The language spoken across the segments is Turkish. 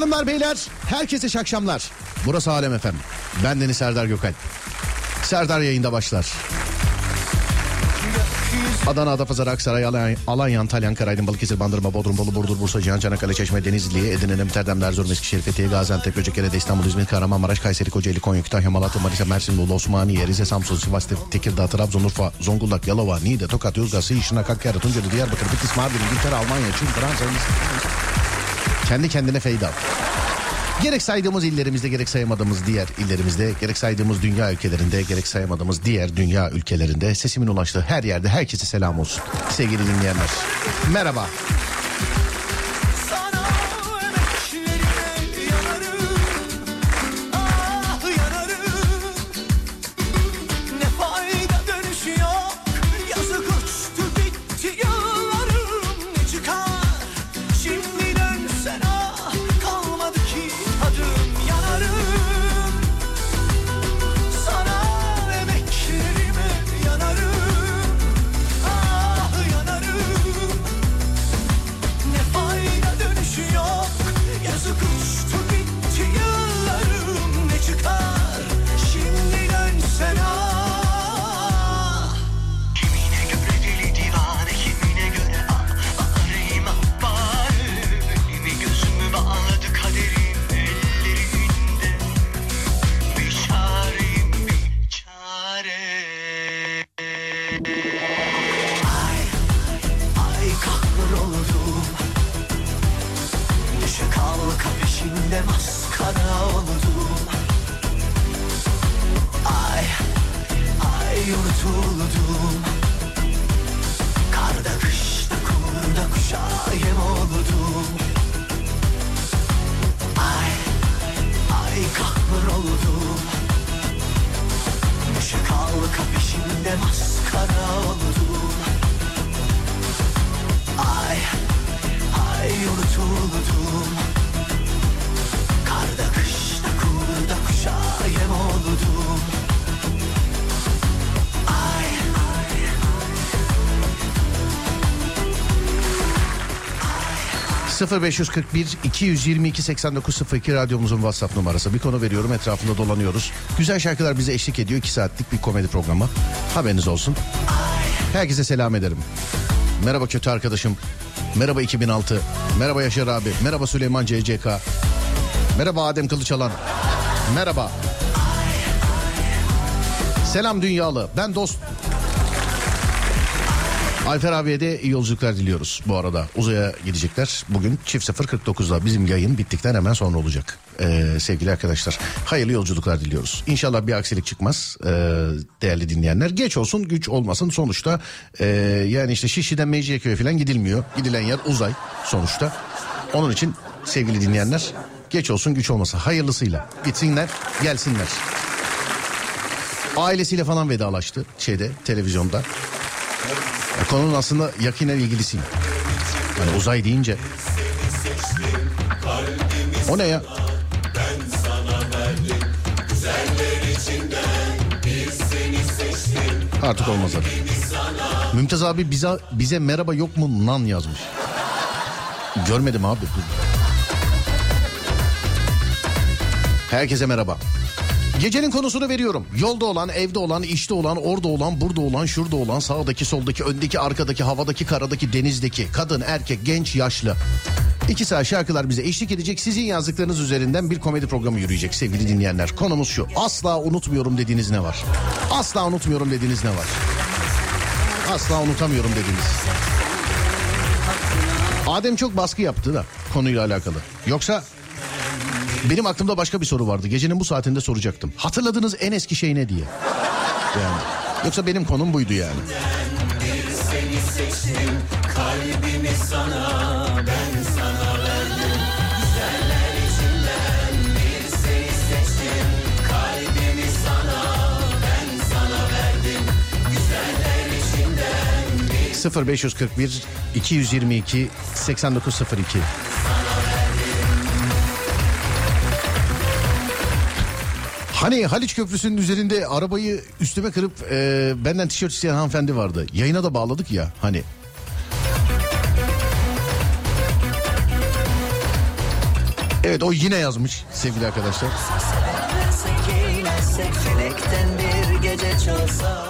Hanımlar beyler herkese iyi akşamlar. Burası Alem Efem. Ben Deniz Serdar Gökalp. Serdar yayında başlar. Adana, Adapazarı, Aksaray, Alanya, Antalya, Ankara, Aydın, Balıkesir, Bandırma, Bodrum, Bolu, Burdur, Bursa, Cihan, Çanakkale, Çeşme, Denizli, Edirne, Emterdem, Erzurum, Eskişehir, Fethiye, Gaziantep, Göcekere, İstanbul, İzmir, Kahramanmaraş, Kayseri, Kocaeli, Konya, Kütahya, Malatya, Manisa, Mersin, Bolu, Osmaniye, Rize, Samsun, Sivas, Tekirdağ, Trabzon, Urfa, Zonguldak, Yalova, Niğde, Tokat, Yozgat, Sıyır, Şırnak, Hakkari, Tunceli, Diyarbakır, Bitlis, Mardin, İngiltere, Almanya, Çin, Fransa, kendi kendine feyda. Gerek saydığımız illerimizde gerek sayamadığımız diğer illerimizde gerek saydığımız dünya ülkelerinde gerek sayamadığımız diğer dünya ülkelerinde sesimin ulaştığı her yerde herkese selam olsun. Sevgili dinleyenler merhaba. Peşinde maskara oldum Ay Ay unutuldum Karda kışta kurda kuşa yem oldum Ay Ay kahroldum Düşe kalka peşinde maskara oldum. Ay, ay unutuldum 0541 222 8902 radyomuzun WhatsApp numarası. Bir konu veriyorum etrafında dolanıyoruz. Güzel şarkılar bize eşlik ediyor. 2 saatlik bir komedi programı. Haberiniz olsun. Herkese selam ederim. Merhaba kötü arkadaşım. Merhaba 2006. Merhaba Yaşar abi. Merhaba Süleyman CCK. Merhaba Adem Kılıçalan. Merhaba. Selam dünyalı. Ben dost Alper abiye de iyi yolculuklar diliyoruz bu arada. Uzaya gidecekler. Bugün çift 049'da bizim yayın bittikten hemen sonra olacak. Ee, sevgili arkadaşlar hayırlı yolculuklar diliyoruz. İnşallah bir aksilik çıkmaz ee, değerli dinleyenler. Geç olsun güç olmasın sonuçta ee, yani işte Şişli'den Mecidiyeköy'e falan gidilmiyor. Gidilen yer uzay sonuçta. Onun için sevgili dinleyenler geç olsun güç olmasın hayırlısıyla gitsinler gelsinler. Ailesiyle falan vedalaştı şeyde televizyonda. Ya Konunun aslında yakinen ilgilisiyim. Yani uzay deyince. O ne ya? Artık olmaz abi. Mümtaz abi bize, bize merhaba yok mu nan yazmış. Görmedim abi. Herkese merhaba. Gecenin konusunu veriyorum. Yolda olan, evde olan, işte olan, orada olan, burada olan, şurada olan, sağdaki, soldaki, öndeki, arkadaki, havadaki, karadaki, denizdeki, kadın, erkek, genç, yaşlı. İki saat şarkılar bize eşlik edecek. Sizin yazdıklarınız üzerinden bir komedi programı yürüyecek sevgili dinleyenler. Konumuz şu. Asla unutmuyorum dediğiniz ne var? Asla unutmuyorum dediğiniz ne var? Asla unutamıyorum dediğiniz. Adem çok baskı yaptı da konuyla alakalı. Yoksa benim aklımda başka bir soru vardı. Gecenin bu saatinde soracaktım. Hatırladığınız en eski şey ne diye. Yani. Yoksa benim konum buydu yani. seçtim seni seçtim Kalbimi sana ben sana verdim Güzeller içinden 0541 222 8902 Hani Haliç Köprüsü'nün üzerinde arabayı üstüme kırıp e, benden tişört isteyen hanımefendi vardı. Yayına da bağladık ya hani. Evet o yine yazmış sevgili arkadaşlar.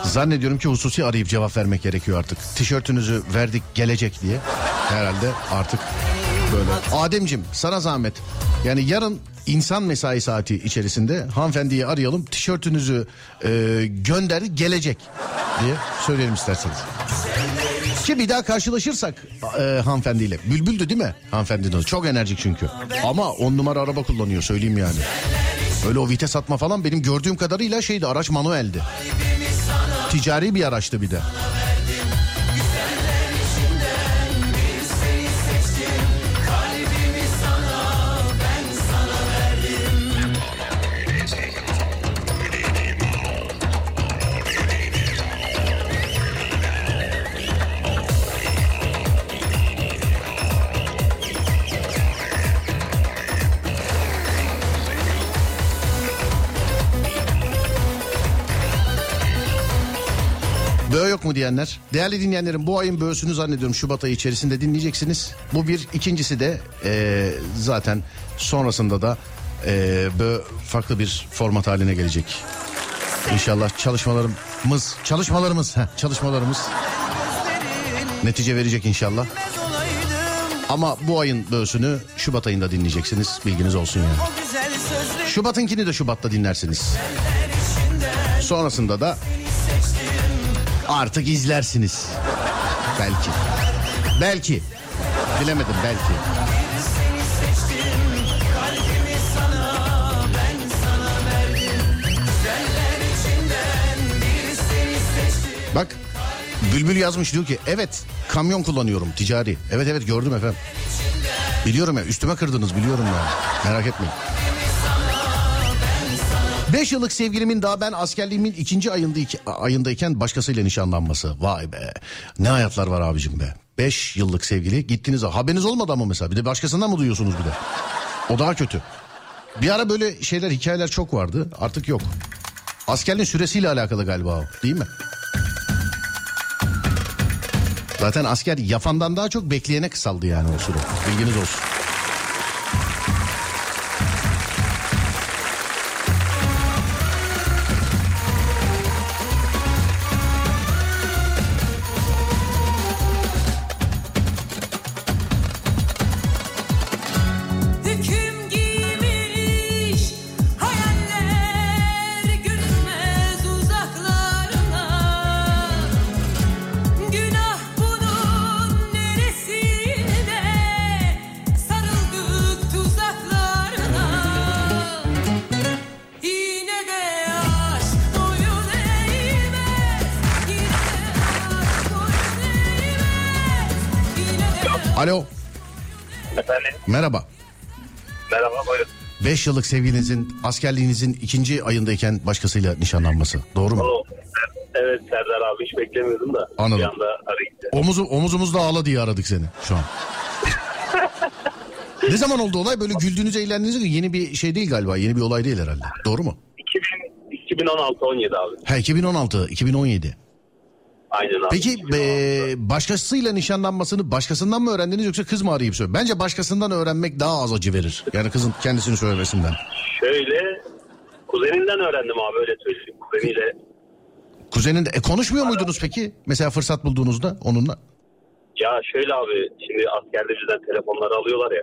Zannediyorum ki hususi arayıp cevap vermek gerekiyor artık. Tişörtünüzü verdik gelecek diye. Herhalde artık böyle. Ademcim sana zahmet. Yani yarın insan mesai saati içerisinde hanımefendiyi arayalım. Tişörtünüzü e, gönder gelecek diye söyleyelim isterseniz. Ki bir daha karşılaşırsak e, hanımefendiyle. Bülbüldü değil mi hanımefendinin? Çok enerjik çünkü. Ama on numara araba kullanıyor söyleyeyim yani. Öyle o vites atma falan benim gördüğüm kadarıyla şeydi araç manueldi. Ticari bir araçtı bir de. Yok mu diyenler? Değerli dinleyenlerim bu ayın böğsünü zannediyorum Şubat ayı içerisinde dinleyeceksiniz. Bu bir. ikincisi de e, zaten sonrasında da e, böğ farklı bir format haline gelecek. İnşallah çalışmalarımız, çalışmalarımız, heh, çalışmalarımız netice verecek inşallah. Ama bu ayın böğsünü Şubat ayında dinleyeceksiniz. Bilginiz olsun yani. Şubat'ınkini de Şubat'ta dinlersiniz. Sonrasında da artık izlersiniz. Belki. Belki. Bilemedim belki. Bak Bülbül yazmış diyor ki evet kamyon kullanıyorum ticari. Evet evet gördüm efendim. Biliyorum ya üstüme kırdınız biliyorum ya. Merak etmeyin. Beş yıllık sevgilimin daha ben askerliğimin ikinci ayında, ayındayken başkasıyla nişanlanması. Vay be. Ne hayatlar var abicim be. Beş yıllık sevgili gittiniz. Haberiniz olmadı ama mesela. Bir de başkasından mı duyuyorsunuz bir de? O daha kötü. Bir ara böyle şeyler hikayeler çok vardı. Artık yok. Askerliğin süresiyle alakalı galiba o. Değil mi? Zaten asker yafandan daha çok bekleyene kısaldı yani o süre. Bilginiz olsun. Merhaba. merhaba buyurun. Beş yıllık sevgilinizin askerliğinizin ikinci ayındayken başkasıyla nişanlanması. Doğru mu? O, evet Serdar abi hiç beklemiyordum da. Anladım. Bir anda arayınca. Omuzu, omuzumuzda ağla diye aradık seni şu an. ne zaman oldu olay? Böyle güldüğünüz eğlendiğiniz yeni bir şey değil galiba. Yeni bir olay değil herhalde. Doğru mu? 2000, 2016-17 abi. Ha 2016, 2017. Aynen abi. Peki 2016. e, başkasıyla nişanlanmasını başkasından mı öğrendiniz yoksa kız mı arayıp söylüyor? Bence başkasından öğrenmek daha az acı verir. Yani kızın kendisini söylemesinden. Şöyle kuzeninden öğrendim abi öyle söyleyeyim. Kuzeniyle Kuzenin de e, konuşmuyor muydunuz peki? Mesela fırsat bulduğunuzda onunla. ya şöyle abi şimdi askerde bizden telefonları alıyorlar ya.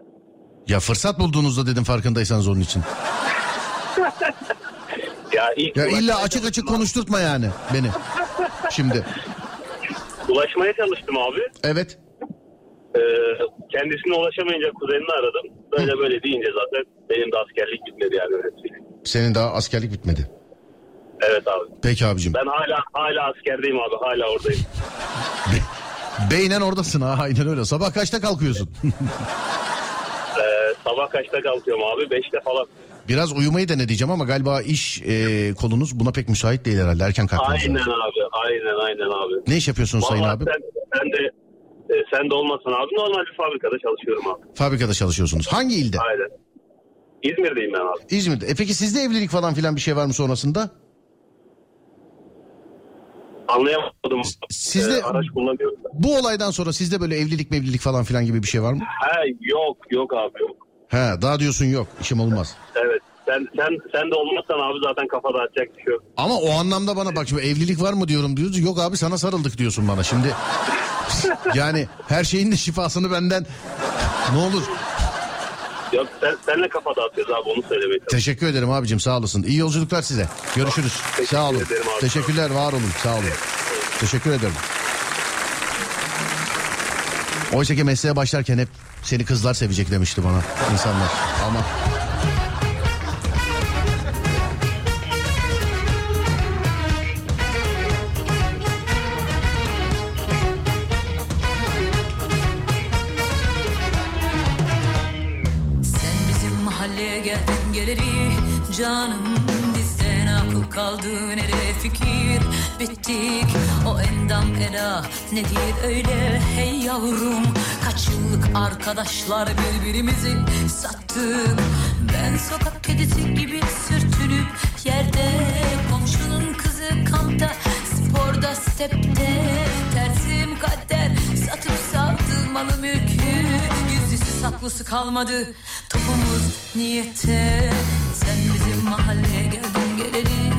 Ya fırsat bulduğunuzda dedim farkındaysanız onun için. Ya ilk Ya illa açık açık konuşturtma yani beni. Şimdi. Ulaşmaya çalıştım abi. Evet. Ee, kendisine ulaşamayınca kuzenini aradım. Böyle böyle deyince zaten benim de askerlik bitmedi yani söyleyeyim. Senin daha askerlik bitmedi. Evet abi. Peki abicim. Ben hala hala askerdeyim abi hala oradayım. Beynen oradasın ha aynen öyle. Sabah kaçta kalkıyorsun? Ee, sabah kaçta kalkıyorum abi? 5'te falan. Biraz uyumayı dene diyeceğim ama galiba iş e, kolunuz buna pek müsait değil herhalde. Erken kalkmanız Aynen lazım. abi. Aynen aynen abi. Ne iş yapıyorsunuz sayın Vallahi abi? Sen, sen de e, sen de olmasın abi. Normal bir fabrikada çalışıyorum abi. Fabrikada çalışıyorsunuz. Hangi ilde? Aynen. İzmir'deyim ben abi. İzmir'de. E peki sizde evlilik falan filan bir şey var mı sonrasında? Anlayamadım. Sizde- Ee, araç kullanıyorum. ben. Bu olaydan sonra sizde böyle evlilik mevlilik falan filan gibi bir şey var mı? He yok yok abi yok. He daha diyorsun yok işim olmaz. Evet. Sen sen sen de olmazsan abi zaten kafa dağıtacak bir şey yok. Ama o anlamda bana bak şimdi evlilik var mı diyorum diyoruz. Yok abi sana sarıldık diyorsun bana. Şimdi yani her şeyin de şifasını benden ne olur. Yok sen, senle kafa dağıtıyoruz abi onu söylemeye çalışıyorum. Teşekkür ederim abicim sağ olasın. İyi yolculuklar size. Görüşürüz. Teşekkür sağ olun. ederim abi. Teşekkürler var olun sağ olun. Teşekkür ederim. Oysa ki mesleğe başlarken hep seni kızlar sevecek demişti bana insanlar. Ama Canım bizden akıl kaldı nereye fikir. Bittik o endam eda Nedir öyle? Hey yavrum Kaç yıllık arkadaşlar birbirimizi sattık. Ben sokak kedisi gibi sürtünüp yerde Komşunun kızı kampta sporda stepte. Tersim kader satıp saldı malı mülkü. Gizlisi saklısı kalmadı topumuz niyette Sen bizim mahalleye geldin geleli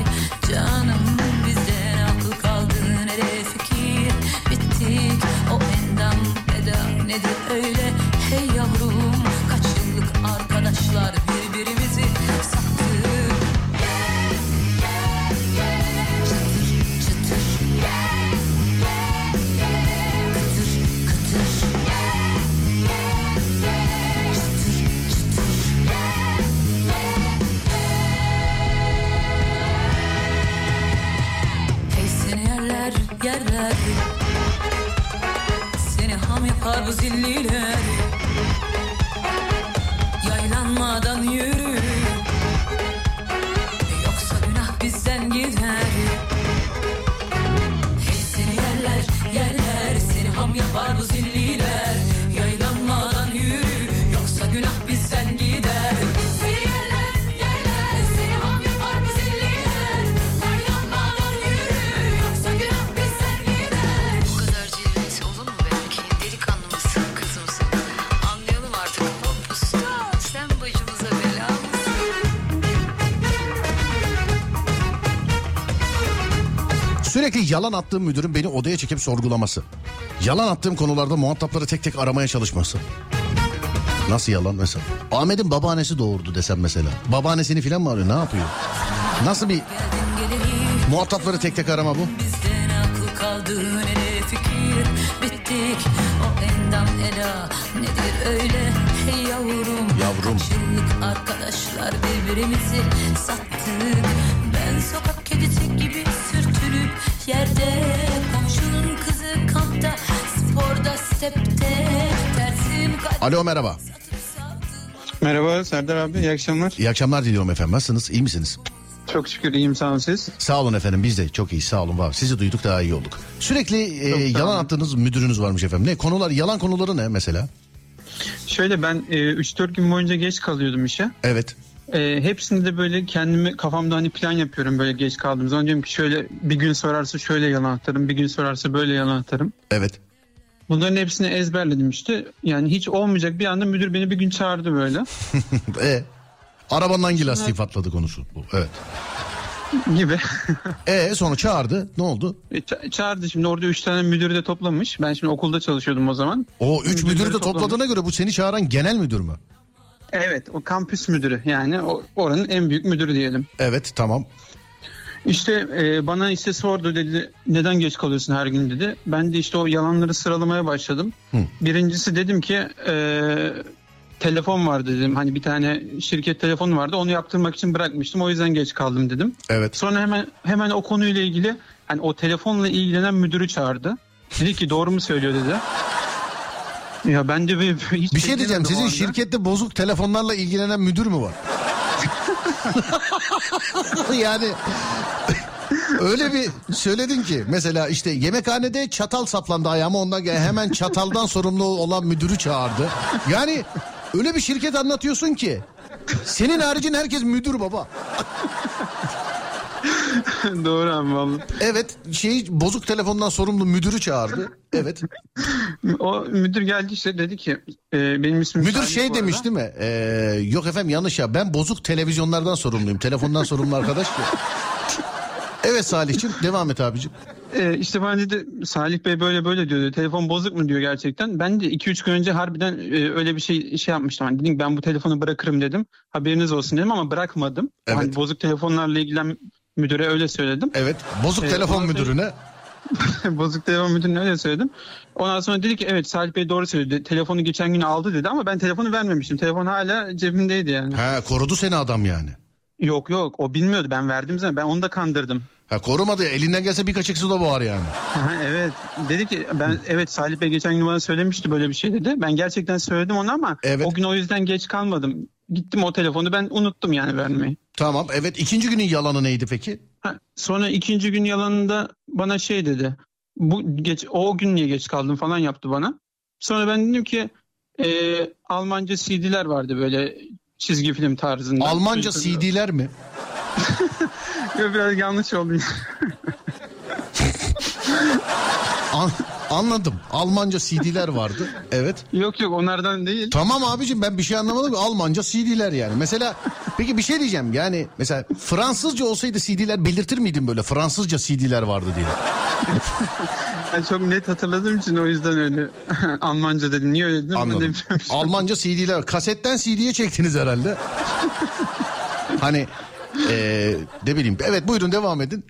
yerler Seni ham yapar bu zilliler. Yaylanmadan yürü. Yoksa günah bizden gider. Hey seni yerler yerler. Seni ham yapar bu Sürekli yalan attığım müdürün beni odaya çekip sorgulaması. Yalan attığım konularda muhatapları tek tek aramaya çalışması. Nasıl yalan mesela? Ahmet'in babaannesi doğurdu desem mesela. Babaannesini filan mı arıyor ne yapıyor? Nasıl bir muhatapları tek tek arama bu? Bizden akıl kaldı nereye fikir Bittik o endam eda Nedir öyle hey yavrum Yavrum. Arkadaşlar birbirimizi sattık Ben sokak yerde Komşunun kızı kampta sporda stepte Tersim Alo merhaba. Merhaba Serdar abi iyi akşamlar. İyi akşamlar diliyorum efendim. Nasılsınız? İyi misiniz? Çok şükür iyiyim sağ olun siz. Sağ olun efendim biz de çok iyi sağ olun var. Sizi duyduk daha iyi olduk. Sürekli e, Çok sağ yalan olun. attığınız müdürünüz varmış efendim. Ne konular yalan konuları ne mesela? Şöyle ben e, 3-4 gün boyunca geç kalıyordum işe. Evet. E, hepsinde de böyle kendimi kafamda hani plan yapıyorum böyle geç kaldığım zaman. Diyorum ki şöyle bir gün sorarsa şöyle yalan atarım bir gün sorarsa böyle yalan atarım. Evet. Bunların hepsini ezberledim işte. Yani hiç olmayacak bir anda müdür beni bir gün çağırdı böyle e arabanın hangi lastiği patladı konusu bu. Evet. gibi. E sonra çağırdı. Ne oldu? E, ça- çağırdı şimdi orada 3 tane müdürü de toplamış. Ben şimdi okulda çalışıyordum o zaman. O üç Müdürleri müdürü de toplamış. topladığına göre bu seni çağıran genel müdür mü? Evet o kampüs müdürü yani o, oranın en büyük müdürü diyelim. Evet tamam. İşte e, bana işte sordu dedi neden geç kalıyorsun her gün dedi. Ben de işte o yalanları sıralamaya başladım. Hı. Birincisi dedim ki e, telefon vardı dedim. Hani bir tane şirket telefonu vardı onu yaptırmak için bırakmıştım o yüzden geç kaldım dedim. Evet. Sonra hemen hemen o konuyla ilgili hani o telefonla ilgilenen müdürü çağırdı. Dedi ki doğru mu söylüyor dedi. Ya ben de bir, hiç Bir şey diyeceğim sizin şirkette bozuk telefonlarla ilgilenen müdür mü var? yani öyle bir söyledin ki mesela işte yemekhanede çatal saplandı ayağıma ondan hemen çataldan sorumlu olan müdürü çağırdı. Yani öyle bir şirket anlatıyorsun ki senin haricin herkes müdür baba. doğru abi vallahi. Evet şey bozuk telefondan sorumlu müdürü çağırdı. Evet. O müdür geldi işte dedi ki e, benim ismim Müdür Salih şey demiş değil mi? Ee, yok efendim yanlış ya ben bozuk televizyonlardan sorumluyum. Telefondan sorumlu arkadaş ya. Evet Salih'cim devam et abicim. E, işte bana dedi Salih Bey böyle böyle diyor. Telefon bozuk mu diyor gerçekten. Ben de 2-3 gün önce harbiden e, öyle bir şey şey yapmıştım. Hani dedim ben bu telefonu bırakırım dedim. Haberiniz olsun dedim ama bırakmadım. Evet. Hani bozuk telefonlarla ilgilen müdüre öyle söyledim. Evet bozuk Ee, telefon müdürüne. bozuk telefon müdürüne öyle söyledim. Ondan sonra dedi ki evet Salih Bey doğru söyledi. Telefonu geçen gün aldı dedi ama ben telefonu vermemiştim. Telefon hala cebimdeydi yani. Ha korudu seni adam yani. Yok yok o bilmiyordu ben verdim zaman ben onu da kandırdım. Ha korumadı elinden gelse bir kaşık su da boğar yani. Aha, evet dedi ki ben evet Salih Bey geçen gün bana söylemişti böyle bir şey dedi. Ben gerçekten söyledim ona ama Evet. o gün o yüzden geç kalmadım. Gittim o telefonu ben unuttum yani vermeyi. Tamam evet ikinci günün yalanı neydi peki? Ha, sonra ikinci gün yalanında bana şey dedi. Bu geç o gün niye geç kaldın falan yaptı bana. Sonra ben dedim ki e, Almanca CD'ler vardı böyle çizgi film tarzında. Almanca Çocuklar- CD'ler mi? Yok, biraz yanlış oldu. An- anladım. Almanca CD'ler vardı. Evet. yok yok onlardan değil. Tamam abicim ben bir şey anlamadım. Almanca CD'ler yani. Mesela peki bir şey diyeceğim. Yani mesela Fransızca olsaydı CD'ler belirtir miydin böyle Fransızca CD'ler vardı diye? Ben çok net hatırladığım için o yüzden öyle Almanca dedim. Niye öyle dedim? Anladım. Almanca CD'ler. Kasetten CD'ye çektiniz herhalde. hani eee ne bileyim. Evet buyurun devam edin.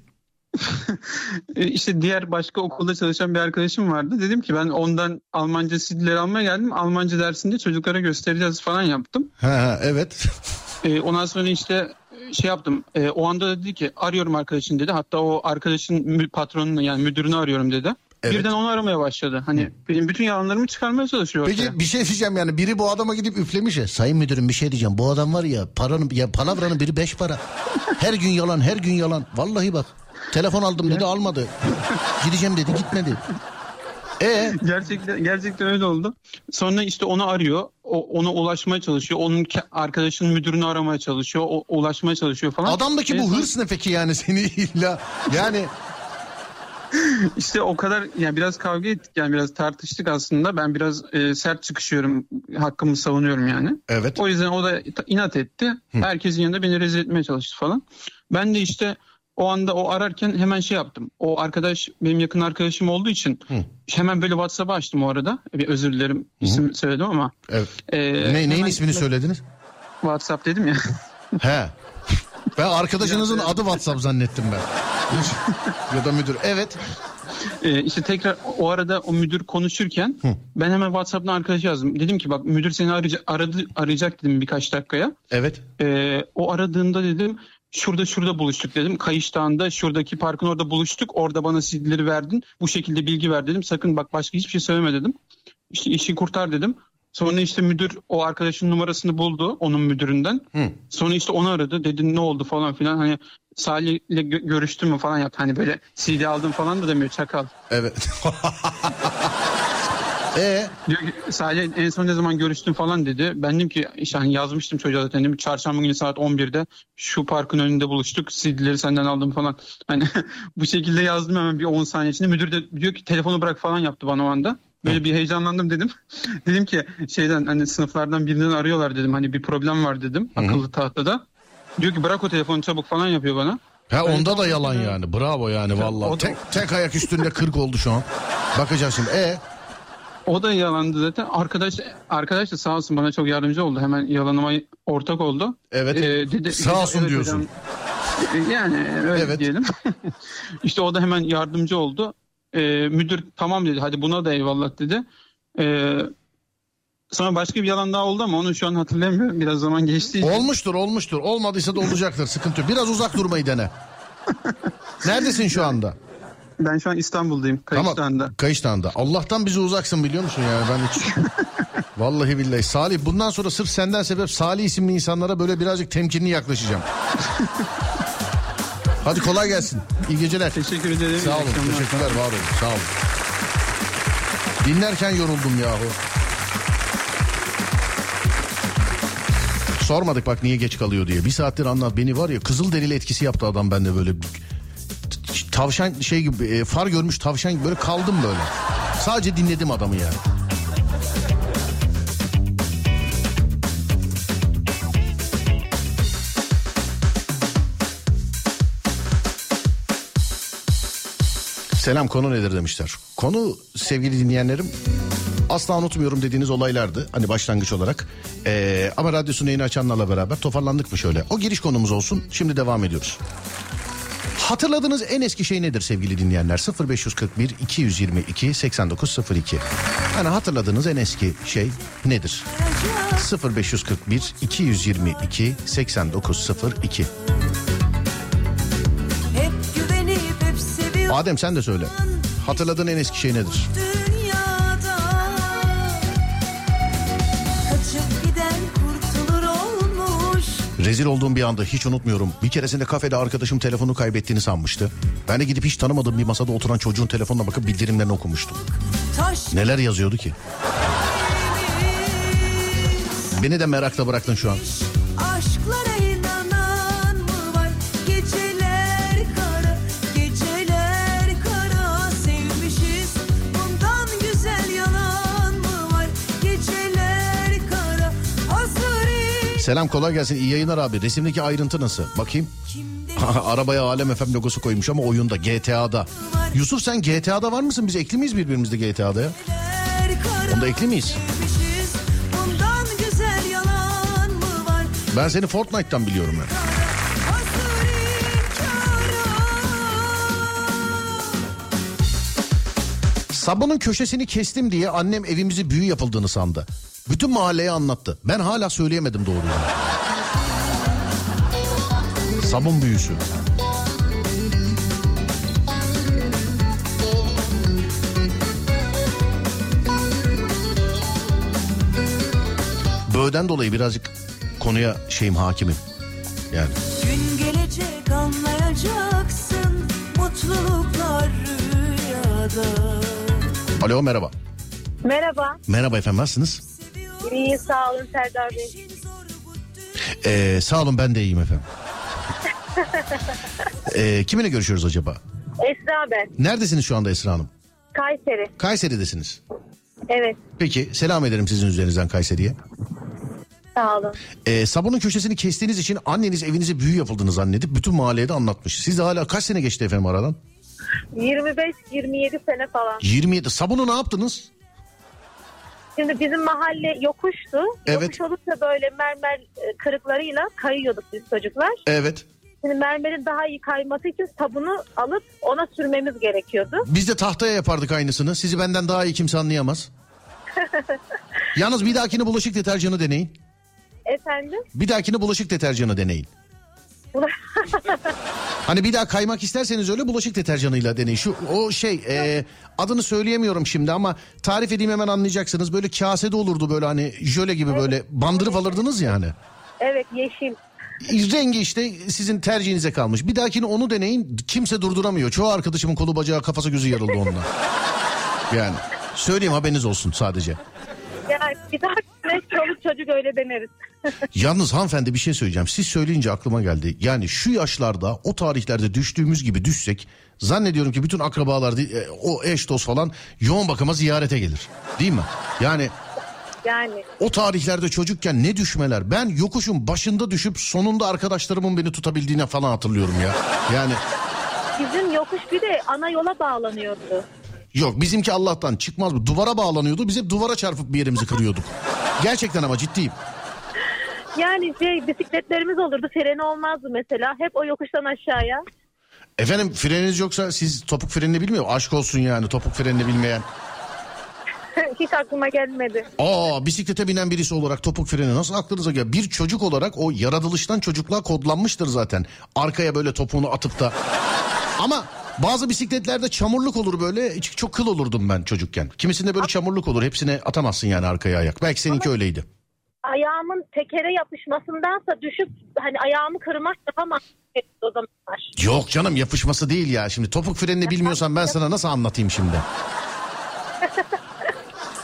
E, İşte diğer başka okulda çalışan bir arkadaşım vardı. Dedim ki ben ondan Almanca CD'leri almaya geldim. Almanca dersinde çocuklara göstereceğiz falan yaptım. Ha, ha evet. E, ondan sonra işte şey yaptım. E, o anda da dedi ki arıyorum arkadaşın dedi. Hatta o arkadaşın patronunu yani müdürünü arıyorum dedi. Evet. Birden onu aramaya başladı. Hani benim bütün yalanlarımı çıkarmaya çalışıyor ortaya. Peki bir şey diyeceğim yani biri bu adama gidip üflemiş ya. Sayın müdürüm bir şey diyeceğim. Bu adam var ya paranın ya palavranın biri beş para. Her gün yalan her gün yalan. Vallahi bak. Telefon aldım dedi almadı. Gideceğim dedi gitmedi. E Gerçekten gerçekten öyle oldu. Sonra işte onu arıyor. O, ona ulaşmaya çalışıyor. Onun arkadaşının müdürünü aramaya çalışıyor. O, ulaşmaya çalışıyor falan. adamdaki bu hırs ne peki yani seni illa yani İşte o kadar yani biraz kavga ettik yani biraz tartıştık aslında. Ben biraz e, sert çıkışıyorum. Hakkımı savunuyorum yani. evet O yüzden o da inat etti. Herkesin yanında beni rezil etmeye çalıştı falan. Ben de işte o anda o ararken hemen şey yaptım. O arkadaş benim yakın arkadaşım olduğu için hemen böyle WhatsApp'ı açtım o arada. Bir özür dilerim isim söyledim ama. evet. e, Ne, neyin ismini söylediniz? WhatsApp dedim ya. He. Ben arkadaşınızın adı WhatsApp zannettim ben. ya da müdür. Evet. Ee, işte tekrar o arada o müdür konuşurken ben hemen WhatsApp'tan arkadaş yazdım. Dedim ki bak müdür seni arayacak, aradı, arayacak dedim birkaç dakikaya. Evet. Ee, o aradığında dedim şurada şurada buluştuk dedim. Kayış Dağı'nda şuradaki parkın orada buluştuk. Orada bana CD'leri verdin. Bu şekilde bilgi ver dedim. Sakın bak başka hiçbir şey söyleme dedim. İşte işi kurtar dedim. Sonra işte müdür o arkadaşın numarasını buldu onun müdüründen. Hı. Sonra işte onu aradı. Dedi ne oldu falan filan. Hani Salih'le gö- görüştün mü falan yaptı. Hani böyle CD aldım falan da demiyor çakal. Evet. e Diyor ki Salih en son ne zaman görüştün falan dedi. Ben dedim ki işte hani yazmıştım çocuğa zaten dedim. Çarşamba günü saat 11'de şu parkın önünde buluştuk. CD'leri senden aldım falan. Hani bu şekilde yazdım hemen bir 10 saniye içinde. Müdür de diyor ki telefonu bırak falan yaptı bana o anda. Böyle bir heyecanlandım dedim. dedim ki şeyden hani sınıflardan birinden arıyorlar dedim. Hani bir problem var dedim akıllı tahtada. Diyor ki bırak o telefonu çabuk falan yapıyor bana. Ha onda da yalan yani. Bravo yani vallahi. Tek, tek ayak üstünde 40 oldu şu an. Bakacağız şimdi. E O da yalandı zaten. Arkadaş arkadaş da sağ olsun bana çok yardımcı oldu. Hemen yalanıma ortak oldu. Evet. Ee, dedi- Sağ olsun "Evet diyorsun." hocam." Yani öyle Evet. diyelim. işte o da hemen yardımcı oldu. Ee, müdür tamam dedi hadi buna da eyvallah dedi. Ee, sonra başka bir yalan daha oldu ama onu şu an hatırlamıyorum. Biraz zaman geçti. olmuştur olmuştur. Olmadıysa da olacaktır. Sıkıntı yok. Biraz uzak durmayı dene. Neredesin şu anda? Ben şu an İstanbul'dayım. Kayıklıhan'da. Tamam. Kayıştan'da. Allah'tan bizi uzaksın biliyor musun yani ben hiç. Vallahi billahi. Salih bundan sonra sırf senden sebep Salih isimli insanlara böyle birazcık temkinli yaklaşacağım. Hadi kolay gelsin. İyi geceler. Teşekkür ederim. Sağ olun. akşamlar. Teşekkürler. Var olun. Sağ olun. Dinlerken yoruldum yahu. Sormadık bak niye geç kalıyor diye. Bir saattir anlat beni var ya kızıl derili etkisi yaptı adam bende böyle. Tavşan şey gibi e, far görmüş tavşan gibi böyle kaldım böyle. Sadece dinledim adamı yani. Selam konu nedir demişler. Konu sevgili dinleyenlerim asla unutmuyorum dediğiniz olaylardı. Hani başlangıç olarak. Ee, ama radyosunu yeni açanlarla beraber toparlandık mı şöyle? O giriş konumuz olsun. Şimdi devam ediyoruz. Hatırladığınız en eski şey nedir sevgili dinleyenler? 0541 222 8902. Hani hatırladığınız en eski şey nedir? 0541 222 8902. Hep güvenip hep seviyorum Adem sen de söyle. Hatırladığın en eski şey nedir? Rezil olduğum bir anda hiç unutmuyorum. Bir keresinde kafede arkadaşım telefonu kaybettiğini sanmıştı. Ben de gidip hiç tanımadığım bir masada oturan çocuğun telefonuna bakıp bildirimlerini okumuştum. Neler yazıyordu ki? Beni de merakla bıraktın şu an. Aşklara Selam kolay gelsin iyi yayınlar abi. Resimdeki ayrıntı nasıl? Bakayım. Arabaya Alem FM logosu koymuş ama oyunda GTA'da. Yusuf sen GTA'da var mısın? Biz ekli miyiz birbirimizde GTA'da ya? Onda ekli miyiz? Ben seni Fortnite'tan biliyorum ya. İnkara Sabunun köşesini kestim diye annem evimizi büyü yapıldığını sandı. Bütün mahalleye anlattı. Ben hala söyleyemedim doğruyu. Sabun büyüsü. Böğden dolayı birazcık konuya şeyim hakimim. Yani Gün gelecek anlayacaksın mutluluklar rüyada. alo merhaba. Merhaba. Merhaba efendim nasılsınız? İyi sağ olun Serdar Bey. Ee, sağ olun ben de iyiyim efendim. Ee, kiminle görüşüyoruz acaba? Esra ben. Neredesiniz şu anda Esra Hanım? Kayseri. Kayseri'desiniz. Evet Peki selam ederim sizin üzerinizden Kayseri'ye. sağ olun. Ee, sabunun köşesini kestiğiniz için anneniz evinize büyü yapıldığını zannedip bütün mahalleye de anlatmış. Siz de hala kaç sene geçti efendim aradan? 25-27 sene falan. 27. Sabunu ne yaptınız? Şimdi bizim mahalle yokuştu. Evet. Yokuş olunca böyle mermer e, kırıklarıyla kayıyorduk biz çocuklar. Evet. Şimdi mermerin daha iyi kayması için sabunu alıp ona sürmemiz gerekiyordu. Biz de tahtaya yapardık aynısını. Sizi benden daha iyi kimse anlayamaz. Yalnız bir dahakine bulaşık deterjanı deneyin. Efendim? Bir dahakine bulaşık deterjanı deneyin. Hani bir daha kaymak isterseniz öyle bulaşık deterjanıyla deneyin. Şu o şey e, adını söyleyemiyorum şimdi ama tarif edeyim hemen anlayacaksınız. Böyle kasede olurdu böyle hani jöle gibi böyle bandırıp alırdınız ya hani. evet yeşil. Rengi işte sizin tercihinize kalmış. Bir dahakine onu deneyin. Kimse durduramıyor. Çoğu arkadaşımın kolu bacağı kafası gözü yarıldı onunla. Yani söyleyeyim haberiniz olsun sadece. Bir daha ne çoluk çocuk öyle deneriz. Yalnız hanımefendi bir şey söyleyeceğim. Siz söyleyince aklıma geldi. Yani şu yaşlarda o tarihlerde düştüğümüz gibi düşsek zannediyorum ki bütün akrabalar e, o eş dost falan yoğun bakıma ziyarete gelir. Değil mi? Yani Yani o tarihlerde çocukken ne düşmeler. Ben yokuşun başında düşüp sonunda arkadaşlarımın beni tutabildiğine falan hatırlıyorum ya. Yani bizim yokuş bir de ana yola bağlanıyordu. Yok bizimki Allah'tan çıkmaz mı? Duvara bağlanıyordu. Biz hep duvara çarpıp bir yerimizi kırıyorduk. Gerçekten ama ciddiyim. Yani şey bisikletlerimiz olurdu freni olmazdı mesela. Hep o yokuştan aşağıya. Efendim freniniz yoksa siz topuk frenini bilmiyor. Aşk olsun yani topuk frenini bilmeyen. Hiç aklıma gelmedi. Aa bisiklete binen birisi olarak topuk freni nasıl aklınıza gel? Bir çocuk olarak o yaratılıştan çocukluğa kodlanmıştır zaten. Arkaya böyle topuğunu atıp da. Ama Bazı bisikletlerde çamurluk olur böyle. Çok kıl olurdum ben çocukken. Kimisinde böyle çamurluk olur. Hepsine atamazsın yani arkaya ayak. Belki seninki öyleydi. Ayağımın tekere yapışmasındansa düşüp hani ayağımı kırmak yapamam o zamanlar. Yok canım yapışması değil ya. Şimdi topuk frenini bilmiyorsan ben sana nasıl anlatayım şimdi?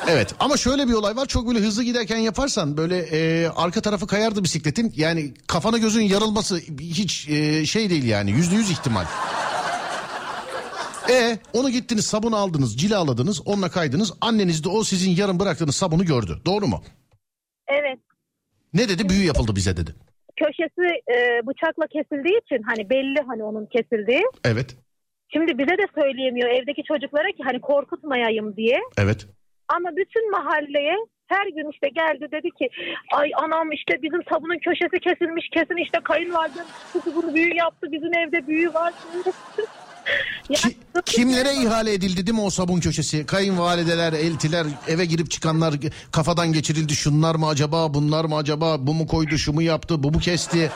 Evet ama şöyle bir olay var çok böyle hızlı giderken yaparsan böyle e, arka tarafı kayardı bisikletin yani kafana gözün yarılması hiç e, şey değil yani yüzde yüz ihtimal. E onu gittiniz sabun aldınız cilaladınız onunla kaydınız anneniz de o sizin yarım bıraktığınız sabunu gördü doğru mu? Evet. Ne dedi büyü yapıldı bize dedi. Köşesi e, bıçakla kesildiği için hani belli hani onun kesildiği. Evet Şimdi bize de söyleyemiyor evdeki çocuklara ki hani korkutmayayım diye. evet Ama bütün mahalleye her gün işte geldi dedi ki ay anam işte bizim sabunun köşesi kesilmiş kesin işte kayınvalidem bunu büyü yaptı bizim evde büyü var. Ki- kimlere ihale edildi değil mi o sabun köşesi? Kayınvalideler, eltiler, eve girip çıkanlar kafadan geçirildi. Şunlar mı acaba, bunlar mı acaba? Bu mu koydu, şu mu yaptı, bu mu kesti?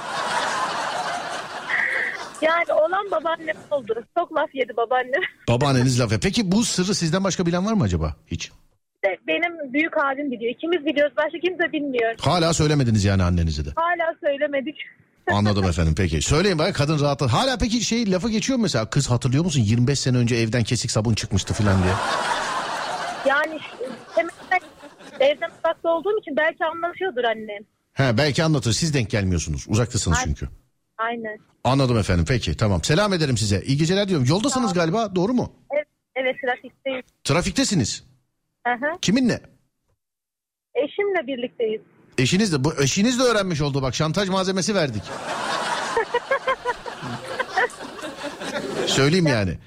Yani olan babaannem oldu. Çok laf yedi babaannem. Babaanneniz laf. Peki bu sırrı sizden başka bilen var mı acaba? Hiç. İşte benim büyük abim biliyor. İkimiz biliyoruz. Başka kimse bilmiyor. Hala söylemediniz yani annenize de. Hala söylemedik. Anladım efendim peki. Söyleyin bana kadın rahatı. Hala peki şey lafı geçiyor mu mesela? Kız hatırlıyor musun 25 sene önce evden kesik sabun çıkmıştı falan diye. Yani hemen evden uzakta olduğum için belki anlatıyordur annem. He belki anlatır. Siz denk gelmiyorsunuz. Uzaktasınız Ay- çünkü. Aynen. Anladım efendim peki tamam. Selam ederim size. İyi geceler diyorum. Yoldasınız galiba doğru mu? Evet, evet trafikteyiz. Trafiktesiniz. Hı hı. Kiminle? Eşimle birlikteyiz. Eşiniz de bu eşiniz de öğrenmiş oldu bak şantaj malzemesi verdik. Söyleyeyim yani.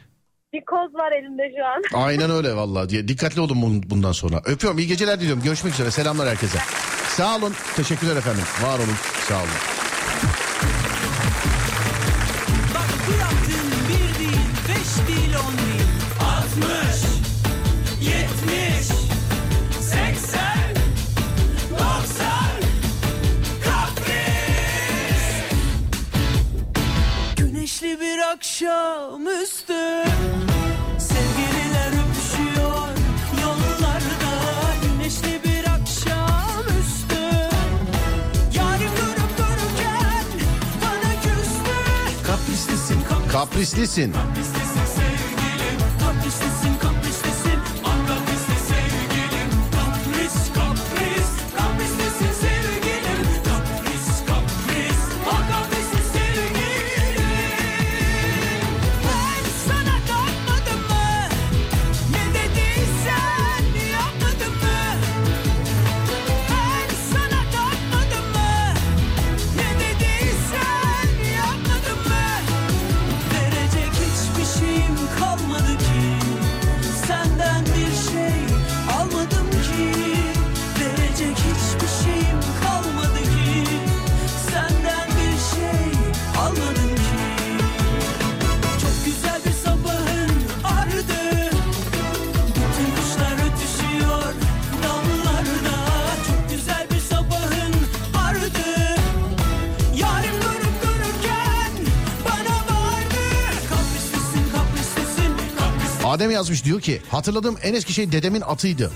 Bir koz var elimde şu an. Aynen öyle vallahi diye. Dikkatli olun bun- bundan sonra. Öpüyorum. iyi geceler diliyorum. Görüşmek üzere. Selamlar herkese. Sağ olun. Teşekkürler efendim. Var olun. Sağ olun. Güneşli bir akşamüstü Sevgililer öpüşüyor yollarda. Güneşli bir akşamüstü Yarim durup dururken bana küstü. Kaprislisin, Kaprislisin. kaprislisin Adem yazmış diyor ki hatırladığım en eski şey dedemin atıydı.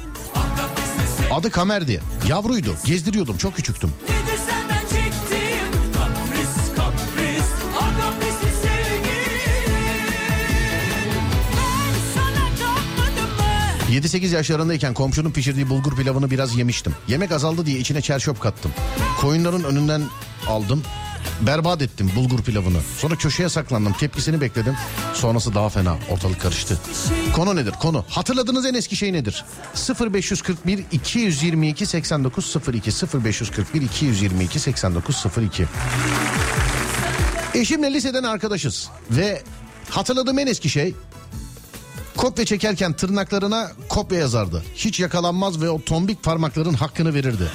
Adı Kamer'di. Yavruydu. Gezdiriyordum. Çok küçüktüm. Nedir senden çektiğim kapris kapris Ah kaprisli sevgilim Ben sana kalmadım mı? 7-8 yaşlarındayken komşunun pişirdiği bulgur pilavını biraz yemiştim. Yemek azaldı diye içine çerşöp kattım. Koyunların önünden aldım. Berbat ettim bulgur pilavını. Sonra köşeye saklandım. Tepkisini bekledim. Sonrası daha fena. Ortalık karıştı. Konu nedir? Konu. Hatırladığınız en eski şey nedir? 0541 222 8902 0541 222 8902 Eşimle liseden arkadaşız ve hatırladığım en eski şey Kopya çekerken tırnaklarına kopya yazardı. Hiç yakalanmaz ve o tombik parmakların hakkını verirdi.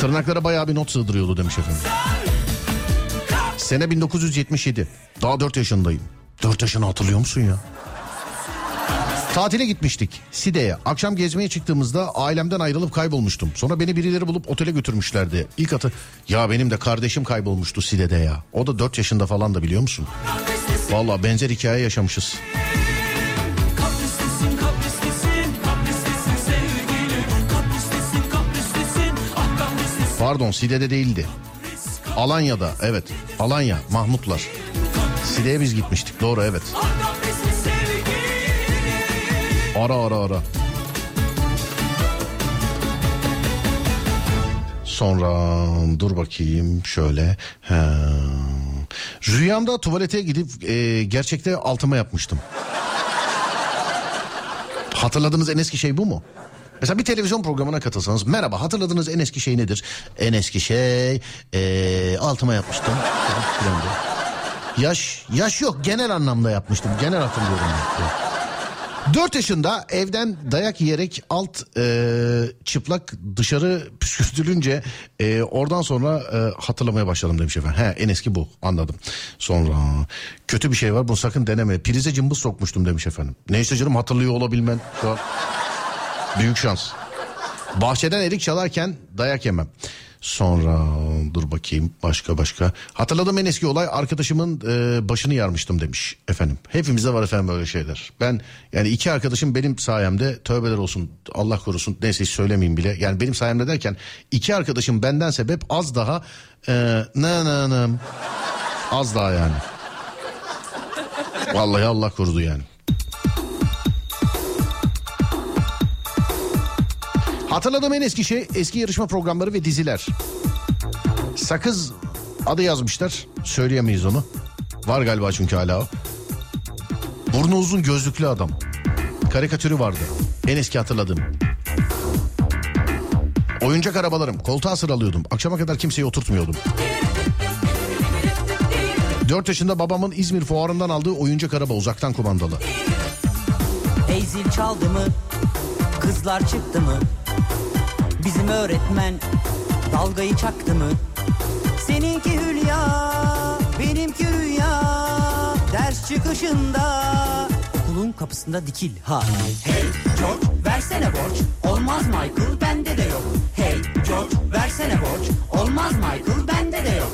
Tırnaklara bayağı bir not sığdırıyordu demiş efendim. Sene 1977. Daha 4 yaşındayım. 4 yaşını hatırlıyor musun ya? Tatile gitmiştik Side'ye. Akşam gezmeye çıktığımızda ailemden ayrılıp kaybolmuştum. Sonra beni birileri bulup otele götürmüşlerdi. İlk atı ya benim de kardeşim kaybolmuştu Side'de ya. O da 4 yaşında falan da biliyor musun? Valla benzer hikaye yaşamışız. Pardon Side'de değildi. Alanya'da evet. Alanya Mahmutlar. Side'ye biz gitmiştik doğru evet. Ara ara ara. Sonra dur bakayım şöyle. He. Rüyamda tuvalete gidip e, gerçekte altıma yapmıştım. Hatırladığınız en eski şey bu mu? Mesela bir televizyon programına katılsanız merhaba hatırladığınız en eski şey nedir? En eski şey e, altıma yapmıştım. Yaş yaş yok genel anlamda yapmıştım. Genel hatırlıyorum. ben. 4 yaşında evden dayak yiyerek alt e, çıplak dışarı püskürtülünce e, oradan sonra e, hatırlamaya başladım demiş efendim. He en eski bu anladım. Sonra kötü bir şey var bunu sakın deneme. Prize cımbız sokmuştum demiş efendim. Neyse canım hatırlıyor olabilmen şu an büyük şans. Bahçeden erik çalarken dayak yemem. Sonra dur bakayım başka başka. Hatırladığım en eski olay arkadaşımın e, başını yarmıştım demiş efendim. Hepimizde var efendim böyle şeyler. Ben yani iki arkadaşım benim sayemde tövbeler olsun Allah korusun neyse hiç söylemeyeyim bile. Yani benim sayemde derken iki arkadaşım benden sebep az daha e, ne ne ne az daha yani. Vallahi Allah korudu yani. Hatırladığım en eski şey eski yarışma programları ve diziler. Sakız adı yazmışlar. Söyleyemeyiz onu. Var galiba çünkü hala o. Burnu uzun gözlüklü adam. Karikatürü vardı. En eski hatırladığım. Oyuncak arabalarım. Koltuğa sıralıyordum. Akşama kadar kimseyi oturtmuyordum. 4 yaşında babamın İzmir fuarından aldığı oyuncak araba uzaktan kumandalı. Hey zil çaldı mı? Kızlar çıktı mı? Bizim öğretmen dalgayı çaktı mı? Seninki Hülya, benimki Rüya. Ders çıkışında okulun kapısında dikil ha. Hey George versene borç. Olmaz Michael bende de yok. Hey George versene borç. Olmaz Michael bende de yok.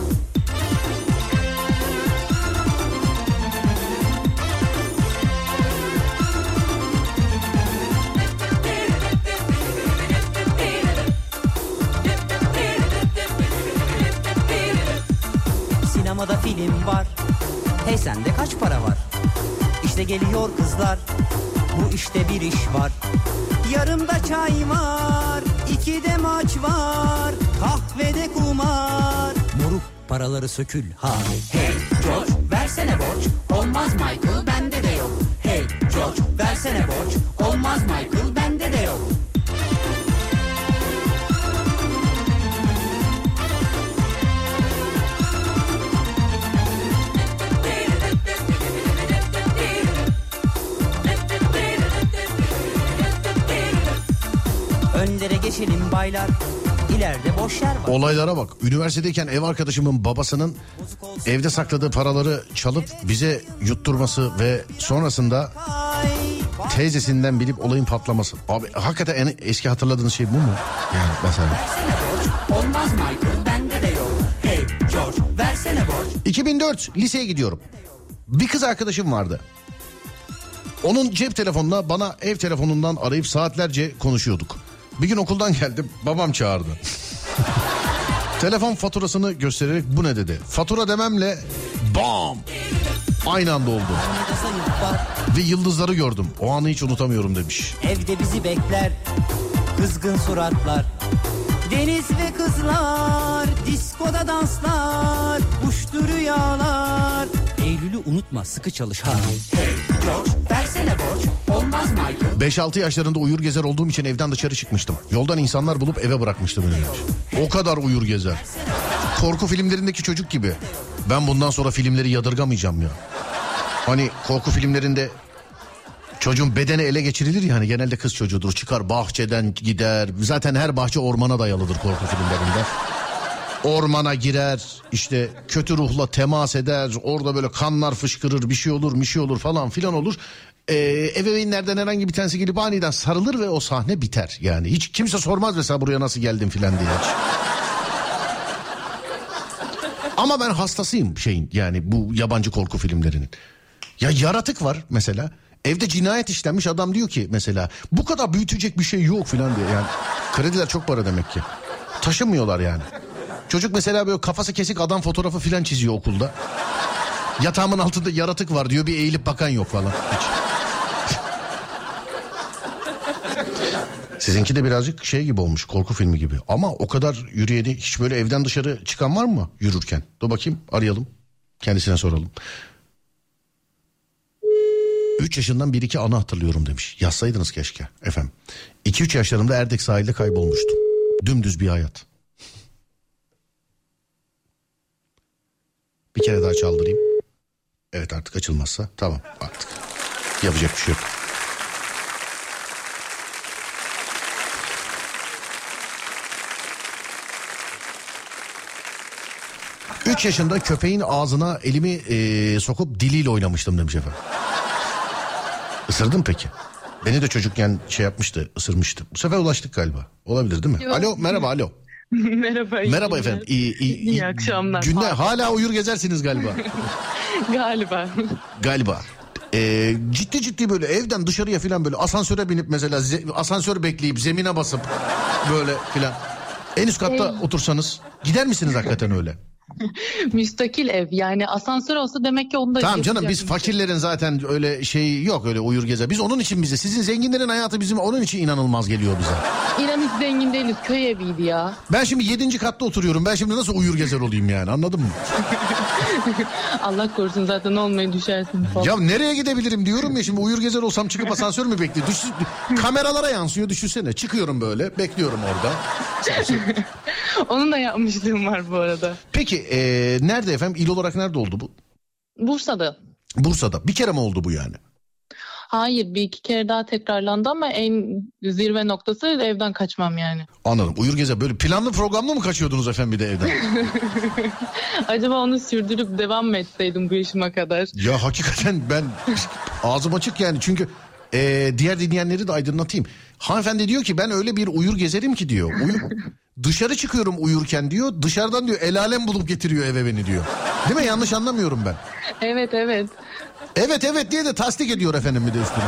Film var. Hey sende kaç para var? İşte geliyor kızlar. Bu işte bir iş var. Yarımda çay var. iki de maç var. Kahvede kumar. Moruk paraları sökül ha. Hey George versene borç. Olmaz Michael bende de yok. Hey George versene borç. Olmaz Michael geçelim baylar. İleride boş yer var. Olaylara bak. Üniversitedeyken ev arkadaşımın babasının evde sakladığı paraları çalıp bize yutturması ve sonrasında teyzesinden bilip olayın patlaması. Abi hakikaten en eski hatırladığınız şey bu mu? Yani mesela. Olmaz Michael bende de yok. Hey George versene borç. 2004 liseye gidiyorum. Bir kız arkadaşım vardı. Onun cep telefonuna bana ev telefonundan arayıp saatlerce konuşuyorduk. Bir gün okuldan geldim babam çağırdı. Telefon faturasını göstererek bu ne dedi. Fatura dememle bam aynı anda oldu. Ve yıldızları gördüm. O anı hiç unutamıyorum demiş. Evde bizi bekler. Kızgın suratlar. Deniz ve kızlar. Diskoda danslar. Uçtu rüyalar. Eylül'ü unutma sıkı çalış ha. Hey George versene borç. Olmaz Michael. 5-6 yaşlarında uyur gezer olduğum için evden dışarı çıkmıştım. Yoldan insanlar bulup eve bırakmıştı beni. O kadar uyur gezer. Korku filmlerindeki çocuk gibi. Ben bundan sonra filmleri yadırgamayacağım ya. Hani korku filmlerinde çocuğun bedeni ele geçirilir ya hani genelde kız çocuğudur. Çıkar bahçeden gider. Zaten her bahçe ormana dayalıdır korku filmlerinde. Ormana girer işte kötü ruhla temas eder orada böyle kanlar fışkırır bir şey olur bir şey olur falan filan olur. Ee, ebeveynlerden herhangi bir tanesi gelip aniden sarılır ve o sahne biter. Yani hiç kimse sormaz mesela buraya nasıl geldin filan diye. Ama ben hastasıyım şeyin yani bu yabancı korku filmlerinin. Ya yaratık var mesela. Evde cinayet işlenmiş adam diyor ki mesela bu kadar büyütecek bir şey yok filan diye. Yani krediler çok para demek ki. Taşımıyorlar yani. Çocuk mesela böyle kafası kesik adam fotoğrafı filan çiziyor okulda. Yatağımın altında yaratık var diyor bir eğilip bakan yok falan. Hiç. Sizinki de birazcık şey gibi olmuş korku filmi gibi. Ama o kadar yürüyeni hiç böyle evden dışarı çıkan var mı yürürken? Dur bakayım arayalım. Kendisine soralım. 3 yaşından bir iki anı hatırlıyorum demiş. Yazsaydınız keşke efendim. 2-3 yaşlarımda Erdek sahilde kaybolmuştum. Dümdüz bir hayat. Bir kere daha çaldırayım. Evet artık açılmazsa tamam artık. Yapacak bir şey yok. Üç yaşında köpeğin ağzına elimi eee, sokup diliyle oynamıştım demiş efendim. Isırdın peki? Beni de çocukken şey yapmıştı, ısırmıştı. Bu sefer ulaştık galiba. Olabilir değil mi? Yok. Alo, merhaba, alo. Merhaba. Merhaba efendim. İyi, iyi, İyi akşamlar. Günler hala uyur gezersiniz galiba. Galiba. galiba. Ee, ciddi ciddi böyle evden dışarıya falan böyle asansöre binip mesela ze- asansör bekleyip zemine basıp böyle filan. En üst katta Ey. otursanız gider misiniz hakikaten öyle? Müstakil ev. Yani asansör olsa demek ki onu da Tamam canım biz fakirlerin zaten öyle şey yok öyle uyur gezer. Biz onun için bize sizin zenginlerin hayatı bizim onun için inanılmaz geliyor bize. İnan hiç zengin değiliz. Köy eviydi ya. Ben şimdi yedinci katta oturuyorum. Ben şimdi nasıl uyur gezer olayım yani anladın mı? Allah korusun zaten olmayı düşersin falan. Ya nereye gidebilirim diyorum ya şimdi uyur gezer olsam çıkıp asansör mü bekliyor? Düş, kameralara yansıyor düşünsene. Çıkıyorum böyle bekliyorum orada. Onun da yapmışlığım var bu arada. Peki eee, nerede efendim? İl olarak nerede oldu bu? Bursa'da. Bursa'da. Bir kere mi oldu bu yani? Hayır bir iki kere daha tekrarlandı ama en zirve noktası evden kaçmam yani. Anladım. Uyur gezer böyle planlı programlı mı kaçıyordunuz efendim bir de evden? Acaba onu sürdürüp devam mı etseydim bu yaşıma kadar? ya hakikaten ben ağzım açık yani çünkü eee, diğer dinleyenleri de aydınlatayım. Hanımefendi diyor ki ben öyle bir uyur gezerim ki diyor. Uyur, dışarı çıkıyorum uyurken diyor. Dışarıdan diyor el alem bulup getiriyor eve beni diyor. Değil mi? Yanlış anlamıyorum ben. Evet evet. Evet evet diye de tasdik ediyor efendim bir de üstüne.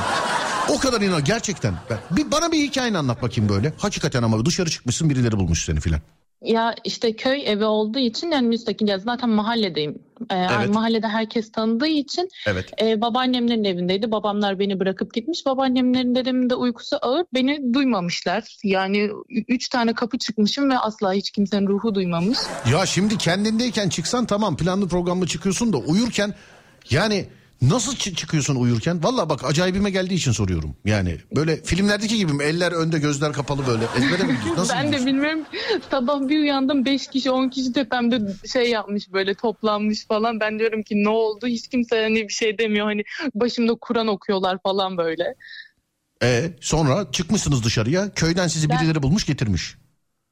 O kadar inan gerçekten. Ben, bir, bana bir hikayeni anlat bakayım böyle. Hakikaten ama dışarı çıkmışsın birileri bulmuş seni filan. Ya işte köy evi olduğu için yani müstakil ya zaten mahalledeyim. Ee, Evet. Mahallede herkes tanıdığı için Evet. e, babaannemlerin evindeydi. Babamlar beni bırakıp gitmiş. Babaannemlerin de uykusu ağır. Beni duymamışlar. Yani üç tane kapı çıkmışım ve asla hiç kimsenin ruhu duymamış. Ya şimdi kendindeyken çıksan tamam planlı programlı çıkıyorsun da uyurken yani nasıl çı- çıkıyorsun uyurken? Valla bak acayibime geldiği için soruyorum. Yani böyle filmlerdeki gibi mi? Eller önde gözler kapalı böyle. Ezbere mi gidiyorsun? Nasıl ben de gidiyorsun? bilmiyorum. Sabah bir uyandım 5 kişi 10 kişi tepemde şey yapmış böyle toplanmış falan. Ben diyorum ki ne oldu? Hiç kimse hani bir şey demiyor. Hani başımda Kur'an okuyorlar falan böyle. E, sonra çıkmışsınız dışarıya. Köyden sizi Ben- birileri bulmuş getirmiş.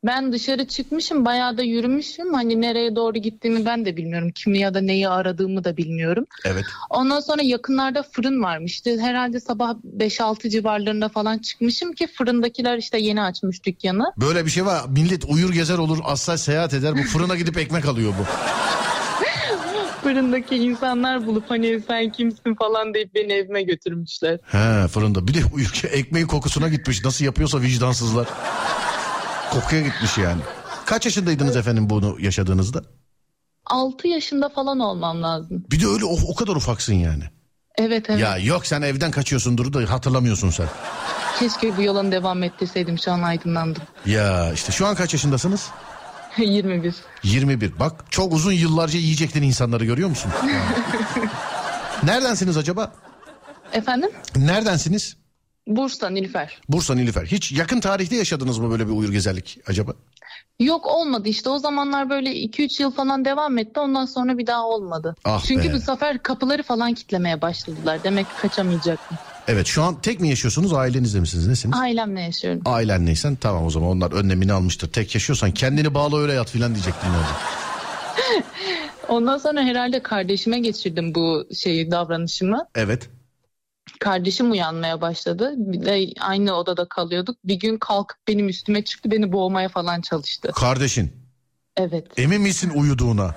Ben dışarı çıkmışım bayağı da yürümüşüm. Hani nereye doğru gittiğimi ben de bilmiyorum. Kimi ya da neyi aradığımı da bilmiyorum. Evet. Ondan sonra yakınlarda fırın varmış. İşte herhalde sabah 5-6 civarlarında falan çıkmışım ki fırındakiler işte yeni açmış dükkanı. Böyle bir şey var. Millet uyur gezer olur asla seyahat eder. Bu fırına gidip ekmek alıyor bu. Fırındaki insanlar bulup hani sen kimsin falan deyip beni evime götürmüşler. He fırında. Bir de uyurken ekmeğin kokusuna gitmiş. Nasıl yapıyorsa vicdansızlar. Kokuya gitmiş yani. Kaç yaşındaydınız efendim bunu yaşadığınızda? 6 yaşında falan olmam lazım. Bir de öyle o, o kadar ufaksın yani. Evet evet. Ya yok sen evden kaçıyorsundur da hatırlamıyorsun sen. Keşke bu yolun devam ettirseydim şu an aydınlandım. Ya işte şu an kaç yaşındasınız? 21. 21. Bak çok uzun yıllarca yiyecektin insanları görüyor musun? Neredensiniz acaba? Efendim? Neredensiniz? Bursa Nilüfer. Bursa Nilüfer. Hiç yakın tarihte yaşadınız mı böyle bir uyur gezerlik acaba? Yok olmadı işte o zamanlar böyle 2-3 yıl falan devam etti ondan sonra bir daha olmadı. Ah Çünkü be. bu sefer kapıları falan kitlemeye başladılar. Demek ki kaçamayacaktım. Evet şu an tek mi yaşıyorsunuz ailenizle misiniz nesiniz? Ailemle yaşıyorum. Ailen neysen tamam o zaman onlar önlemini almıştır. Tek yaşıyorsan kendini bağla öyle yat filan diyecektim orada. Ondan sonra herhalde kardeşime geçirdim bu şeyi davranışımı. Evet. Kardeşim uyanmaya başladı. Bir de aynı odada kalıyorduk. Bir gün kalkıp benim üstüme çıktı. Beni boğmaya falan çalıştı. Kardeşin Evet. emin misin uyuduğuna?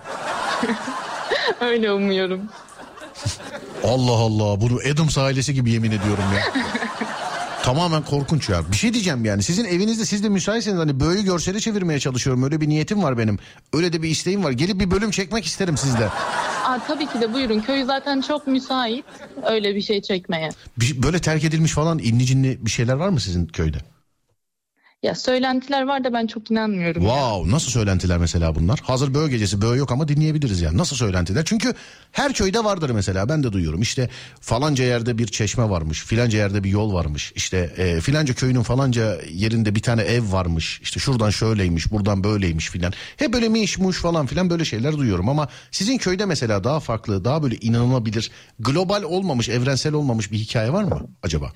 Öyle umuyorum. Allah Allah bunu Adams ailesi gibi yemin ediyorum ya. Tamamen korkunç ya. Bir şey diyeceğim yani sizin evinizde siz de müsaitseniz hani böyle görsele çevirmeye çalışıyorum. Öyle bir niyetim var benim. Öyle de bir isteğim var. Gelip bir bölüm çekmek isterim sizde. Aa, tabii ki de buyurun. Köy zaten çok müsait öyle bir şey çekmeye. Bir- böyle terk edilmiş falan inli cinli bir şeyler var mı sizin köyde? Ya söylentiler var da ben çok inanmıyorum. ya. Wow nasıl söylentiler mesela bunlar? Hazır böğ gecesi böğ yok ama dinleyebiliriz yani. Nasıl söylentiler? Çünkü her köyde vardır mesela ben de duyuyorum. İşte falanca yerde bir çeşme varmış. Filanca yerde bir yol varmış. İşte e, filanca köyünün falanca yerinde bir tane ev varmış. İşte şuradan şöyleymiş buradan böyleymiş filan. Hep böyle miş muş falan filan böyle şeyler duyuyorum. Ama sizin köyde mesela daha farklı daha böyle inanılabilir global olmamış evrensel olmamış bir hikaye var mı acaba?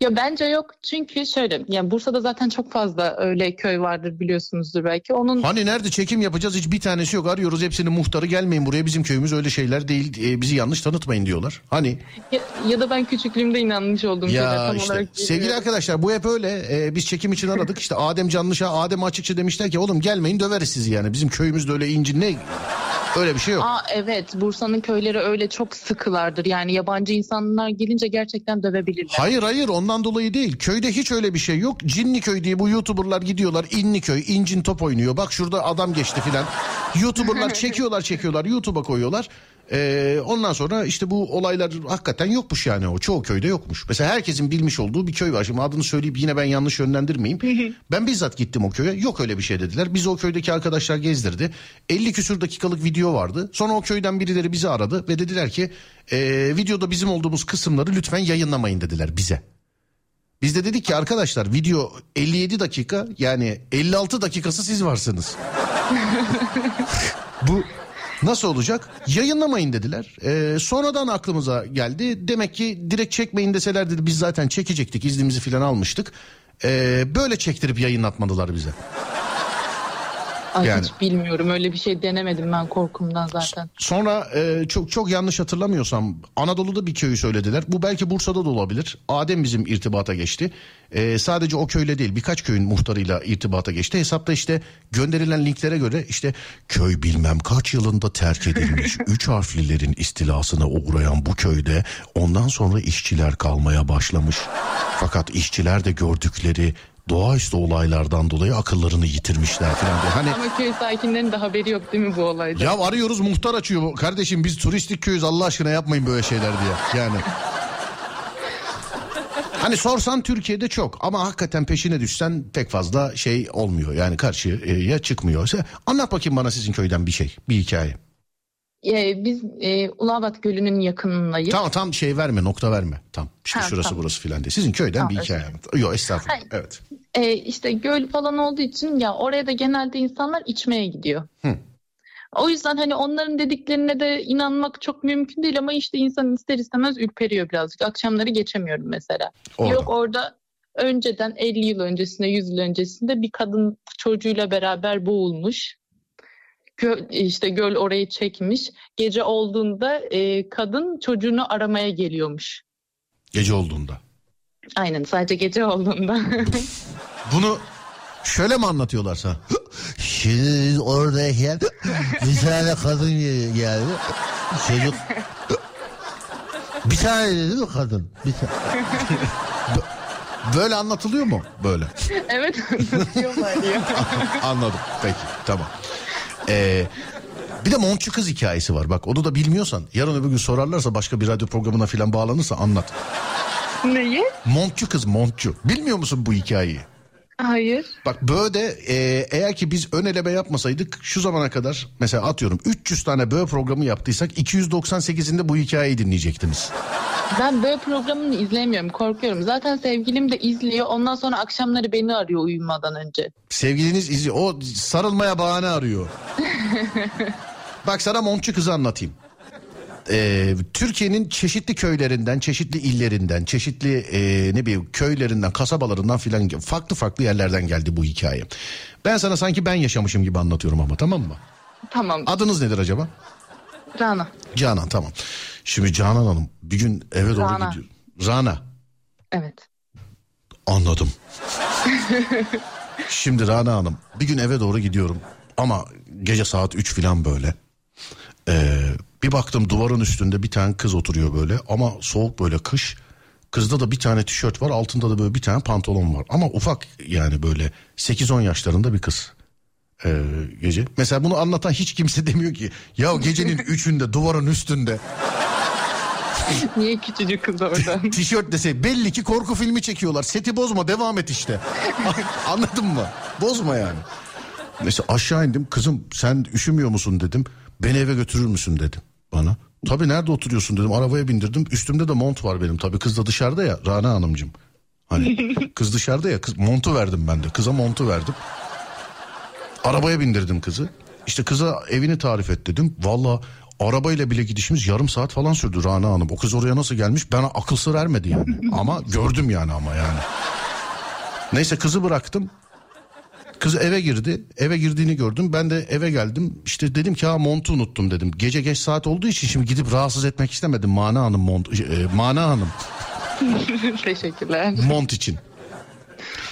Ya bence yok. Çünkü şöyle yani Bursa'da zaten çok fazla öyle köy vardır biliyorsunuzdur belki. Onun Hani nerede çekim yapacağız? Hiç bir tanesi yok. Arıyoruz hepsinin muhtarı gelmeyin buraya. Bizim köyümüz öyle şeyler değil. E, bizi yanlış tanıtmayın diyorlar. Hani ya, ya da ben küçüklüğümde inanmış olduğum şeyler ya tam işte. olarak sevgili bilmiyorum. arkadaşlar bu hep öyle. E, biz çekim için aradık. İşte Adem Canlış'a Adem Açıkçı demişler ki oğlum gelmeyin döveriz sizi yani. Bizim köyümüzde öyle inci ne öyle bir şey yok. Aa evet Bursa'nın köyleri öyle çok sıkılardır. Yani yabancı insanlar gelince gerçekten dövebilirler. Hayır hayır ondan dolayı değil. Köyde hiç öyle bir şey yok. Cinli köy diye bu YouTuber'lar gidiyorlar. İnli köy, incin top oynuyor. Bak şurada adam geçti filan. YouTuber'lar çekiyorlar çekiyorlar YouTube'a koyuyorlar. Ee, ondan sonra işte bu olaylar hakikaten yokmuş yani o. Çoğu köyde yokmuş. Mesela herkesin bilmiş olduğu bir köy var. Şimdi adını söyleyip yine ben yanlış yönlendirmeyeyim. ben bizzat gittim o köye. Yok öyle bir şey dediler. Biz o köydeki arkadaşlar gezdirdi. 50 küsür dakikalık video vardı. Sonra o köyden birileri bizi aradı ve dediler ki "Ee, videoda bizim olduğumuz kısımları lütfen yayınlamayın dediler bize. Biz de dedik ki arkadaşlar video 57 dakika yani 56 dakikası siz varsınız. Bu nasıl olacak? Yayınlamayın dediler. Ee, sonradan aklımıza geldi. Demek ki direkt çekmeyin deseler dedi biz zaten çekecektik iznimizi falan almıştık. Ee, böyle çektirip yayınlatmadılar bize. Ay yani. hiç bilmiyorum öyle bir şey denemedim ben korkumdan zaten. Sonra e, çok çok yanlış hatırlamıyorsam Anadolu'da bir köyü söylediler. Bu belki Bursa'da da olabilir. Adem bizim irtibata geçti. E, sadece o köyle değil birkaç köyün muhtarıyla irtibata geçti. Hesapta işte gönderilen linklere göre işte köy bilmem kaç yılında terk edilmiş. üç harflilerin istilasına uğrayan bu köyde ondan sonra işçiler kalmaya başlamış. Fakat işçiler de gördükleri doğaüstü olaylardan dolayı akıllarını yitirmişler falan diye. Hani Ama köy sakinlerinin de haberi yok değil mi bu olayda? ya arıyoruz muhtar açıyor. Kardeşim biz turistik köyüz Allah aşkına yapmayın böyle şeyler diye. Yani. Hani sorsan Türkiye'de çok ama hakikaten peşine düşsen pek fazla şey olmuyor. Yani karşıya çıkmıyor. Anlat bakayım bana sizin köyden bir şey, bir hikaye. Ee, biz e, Ulabat Gölü'nün yakınındayız. Tamam tam şey verme, nokta verme. Tam işte Ha, şurası tamam. burası filan diye. Sizin köyden Tamam, bir hikaye anlat. Yok estağfurullah. Hayır. Evet. Ee, işte göl falan olduğu için ya oraya da genelde insanlar içmeye gidiyor. Hı. O yüzden hani onların dediklerine de inanmak çok mümkün değil ama işte insan ister istemez ürperiyor birazcık. Akşamları geçemiyorum mesela. Orada. Yok orada önceden 50 yıl öncesinde 100 yıl öncesinde bir kadın çocuğuyla beraber boğulmuş. Göl, işte göl orayı çekmiş. Gece olduğunda e, kadın çocuğunu aramaya geliyormuş. Gece olduğunda. Aynen sadece gece olduğunda. Bunu şöyle mi anlatıyorlar sana? Şimdi oradayken bir tane kadın geldi. Çocuk bir tane dedi mi kadın? Bir tane. Böyle anlatılıyor mu? Böyle. evet anlatıyorlar ya. Anladım. Peki tamam. Ee, bir de Montçu kız hikayesi var. Bak onu da bilmiyorsan yarın öbür gün sorarlarsa başka bir radyo programına falan bağlanırsa anlat. Neyi? Montçu kız Montçu. Bilmiyor musun bu hikayeyi? Hayır. Bak böyle e, eğer ki biz ön eleme yapmasaydık şu zamana kadar mesela atıyorum 300 tane böğ programı yaptıysak 298'inde bu hikayeyi dinleyecektiniz. Ben böyle programını izleyemiyorum korkuyorum. Zaten sevgilim de izliyor. Ondan sonra akşamları beni arıyor uyumadan önce. Sevgiliniz izliyor. O sarılmaya bahane arıyor. Bak sana Montçu kızı anlatayım. Ee, Türkiye'nin çeşitli köylerinden, çeşitli illerinden, çeşitli e, ne bileyim köylerinden, kasabalarından filan farklı farklı yerlerden geldi bu hikaye. Ben sana sanki ben yaşamışım gibi anlatıyorum ama tamam mı? Tamam. Adınız nedir acaba? Rana. Canan tamam. Şimdi Canan Hanım bir gün eve doğru Rana. gidiyor. Rana. Evet. Anladım. Şimdi Rana Hanım bir gün eve doğru gidiyorum ama gece saat 3 falan böyle. Ee, bir baktım duvarın üstünde bir tane kız oturuyor böyle ama soğuk böyle kış. Kızda da bir tane tişört var altında da böyle bir tane pantolon var. Ama ufak yani böyle 8-10 yaşlarında bir kız. Ee, gece. Mesela bunu anlatan hiç kimse demiyor ki ya gecenin üçünde duvarın üstünde Niye küçücük kız orada? tişört dese belli ki korku filmi çekiyorlar. Seti bozma devam et işte. Anladın mı? Bozma yani. Mesela aşağı indim kızım sen üşümüyor musun dedim. Beni eve götürür müsün dedim bana. Tabii nerede oturuyorsun dedim arabaya bindirdim. Üstümde de mont var benim tabii kız da dışarıda ya Rana Hanımcığım. Hani kız dışarıda ya kız, montu verdim ben de kıza montu verdim. Arabaya bindirdim kızı. İşte kıza evini tarif et dedim. Valla arabayla bile gidişimiz yarım saat falan sürdü Rana Hanım. O kız oraya nasıl gelmiş bana akıl sır ermedi yani. ama gördüm yani ama yani. Neyse kızı bıraktım. Kız eve girdi. Eve girdiğini gördüm. Ben de eve geldim. İşte dedim ki ha montu unuttum dedim. Gece geç saat olduğu için şimdi gidip rahatsız etmek istemedim. Mana Hanım mont, e, Mana Hanım Teşekkürler. mont için.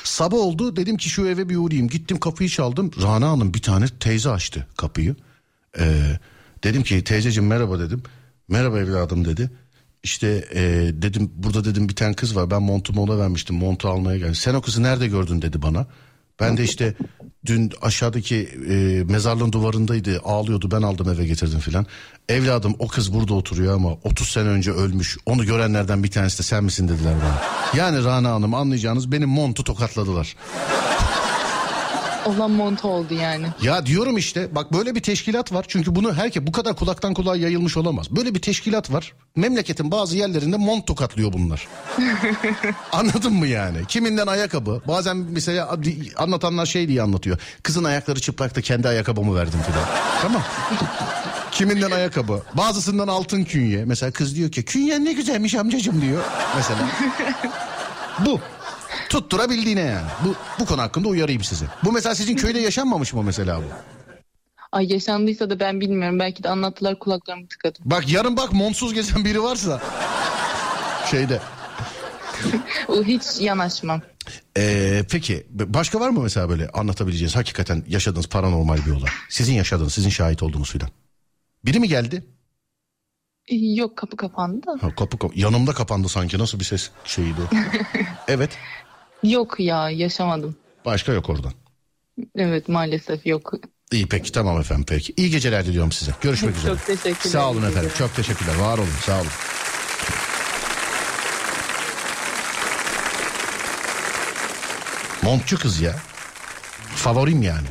Sabah oldu dedim ki şu eve bir uğrayayım. Gittim kapıyı çaldım. Rana Hanım bir tane teyze açtı kapıyı. Ee, dedim ki teyzeciğim merhaba dedim. Merhaba evladım dedi. İşte e, dedim burada dedim bir tane kız var ben montumu ona vermiştim montu almaya geldi. Sen o kızı nerede gördün dedi bana. Ben de işte dün aşağıdaki e, mezarlığın duvarındaydı ağlıyordu ben aldım eve getirdim filan. Evladım o kız burada oturuyor ama 30 sene önce ölmüş. Onu görenlerden bir tanesi de sen misin dediler bana. Yani Rana Hanım anlayacağınız benim montu tokatladılar. Olan montu oldu yani. Ya diyorum işte bak böyle bir teşkilat var. Çünkü bunu herkes bu kadar kulaktan kulağa yayılmış olamaz. Böyle bir teşkilat var. Memleketin bazı yerlerinde mont tokatlıyor bunlar. Anladın mı yani? Kiminden ayakkabı. Bazen mesela anlatanlar şey diye anlatıyor. Kızın ayakları çıplaktı kendi ayakkabımı verdim filan. tamam. Kiminden ayakkabı. Bazısından altın künye. Mesela kız diyor ki künyen ne güzelmiş amcacım diyor. Mesela. Bu. Tutturabildiğine yani. Bu, bu konu hakkında uyarayım sizi. Bu mesela sizin köyde yaşanmamış mı mesela bu? Ay yaşandıysa da ben bilmiyorum. Belki de anlattılar kulaklarımı tıkadım. Bak yarın bak montsuz gezen biri varsa şeyde. O hiç yanaşmam. Ee, peki başka var mı mesela böyle anlatabileceğiniz hakikaten yaşadığınız paranormal bir olay? Sizin yaşadığınız, sizin şahit olduğunuz filan. Biri mi geldi? Yok kapı kapandı da. Ha, kapı kap- yanımda kapandı sanki nasıl bir ses şeyiydi o? evet Yok ya yaşamadım. başka yok oradan. Evet maalesef yok. İyi peki tamam efendim peki. İyi geceler diliyorum size. Görüşmek üzere. Çok teşekkürler. Sağ olun efendim. Çok teşekkürler. Var olun. Sağ olun. Montçu kız ya. Favorim yani.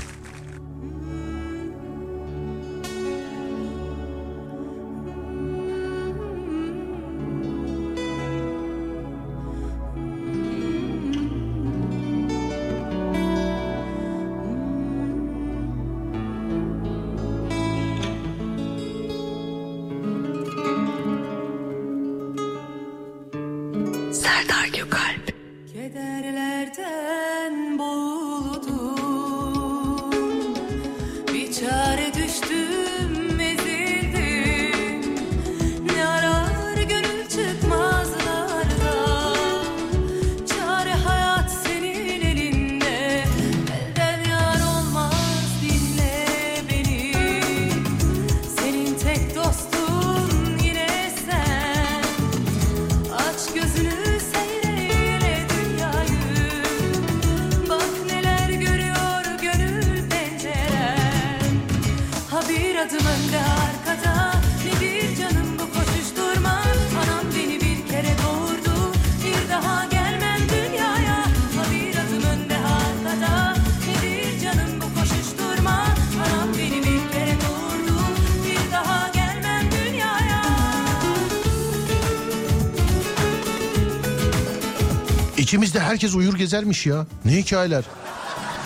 İçimizde herkes uyur gezermiş ya. Ne hikayeler.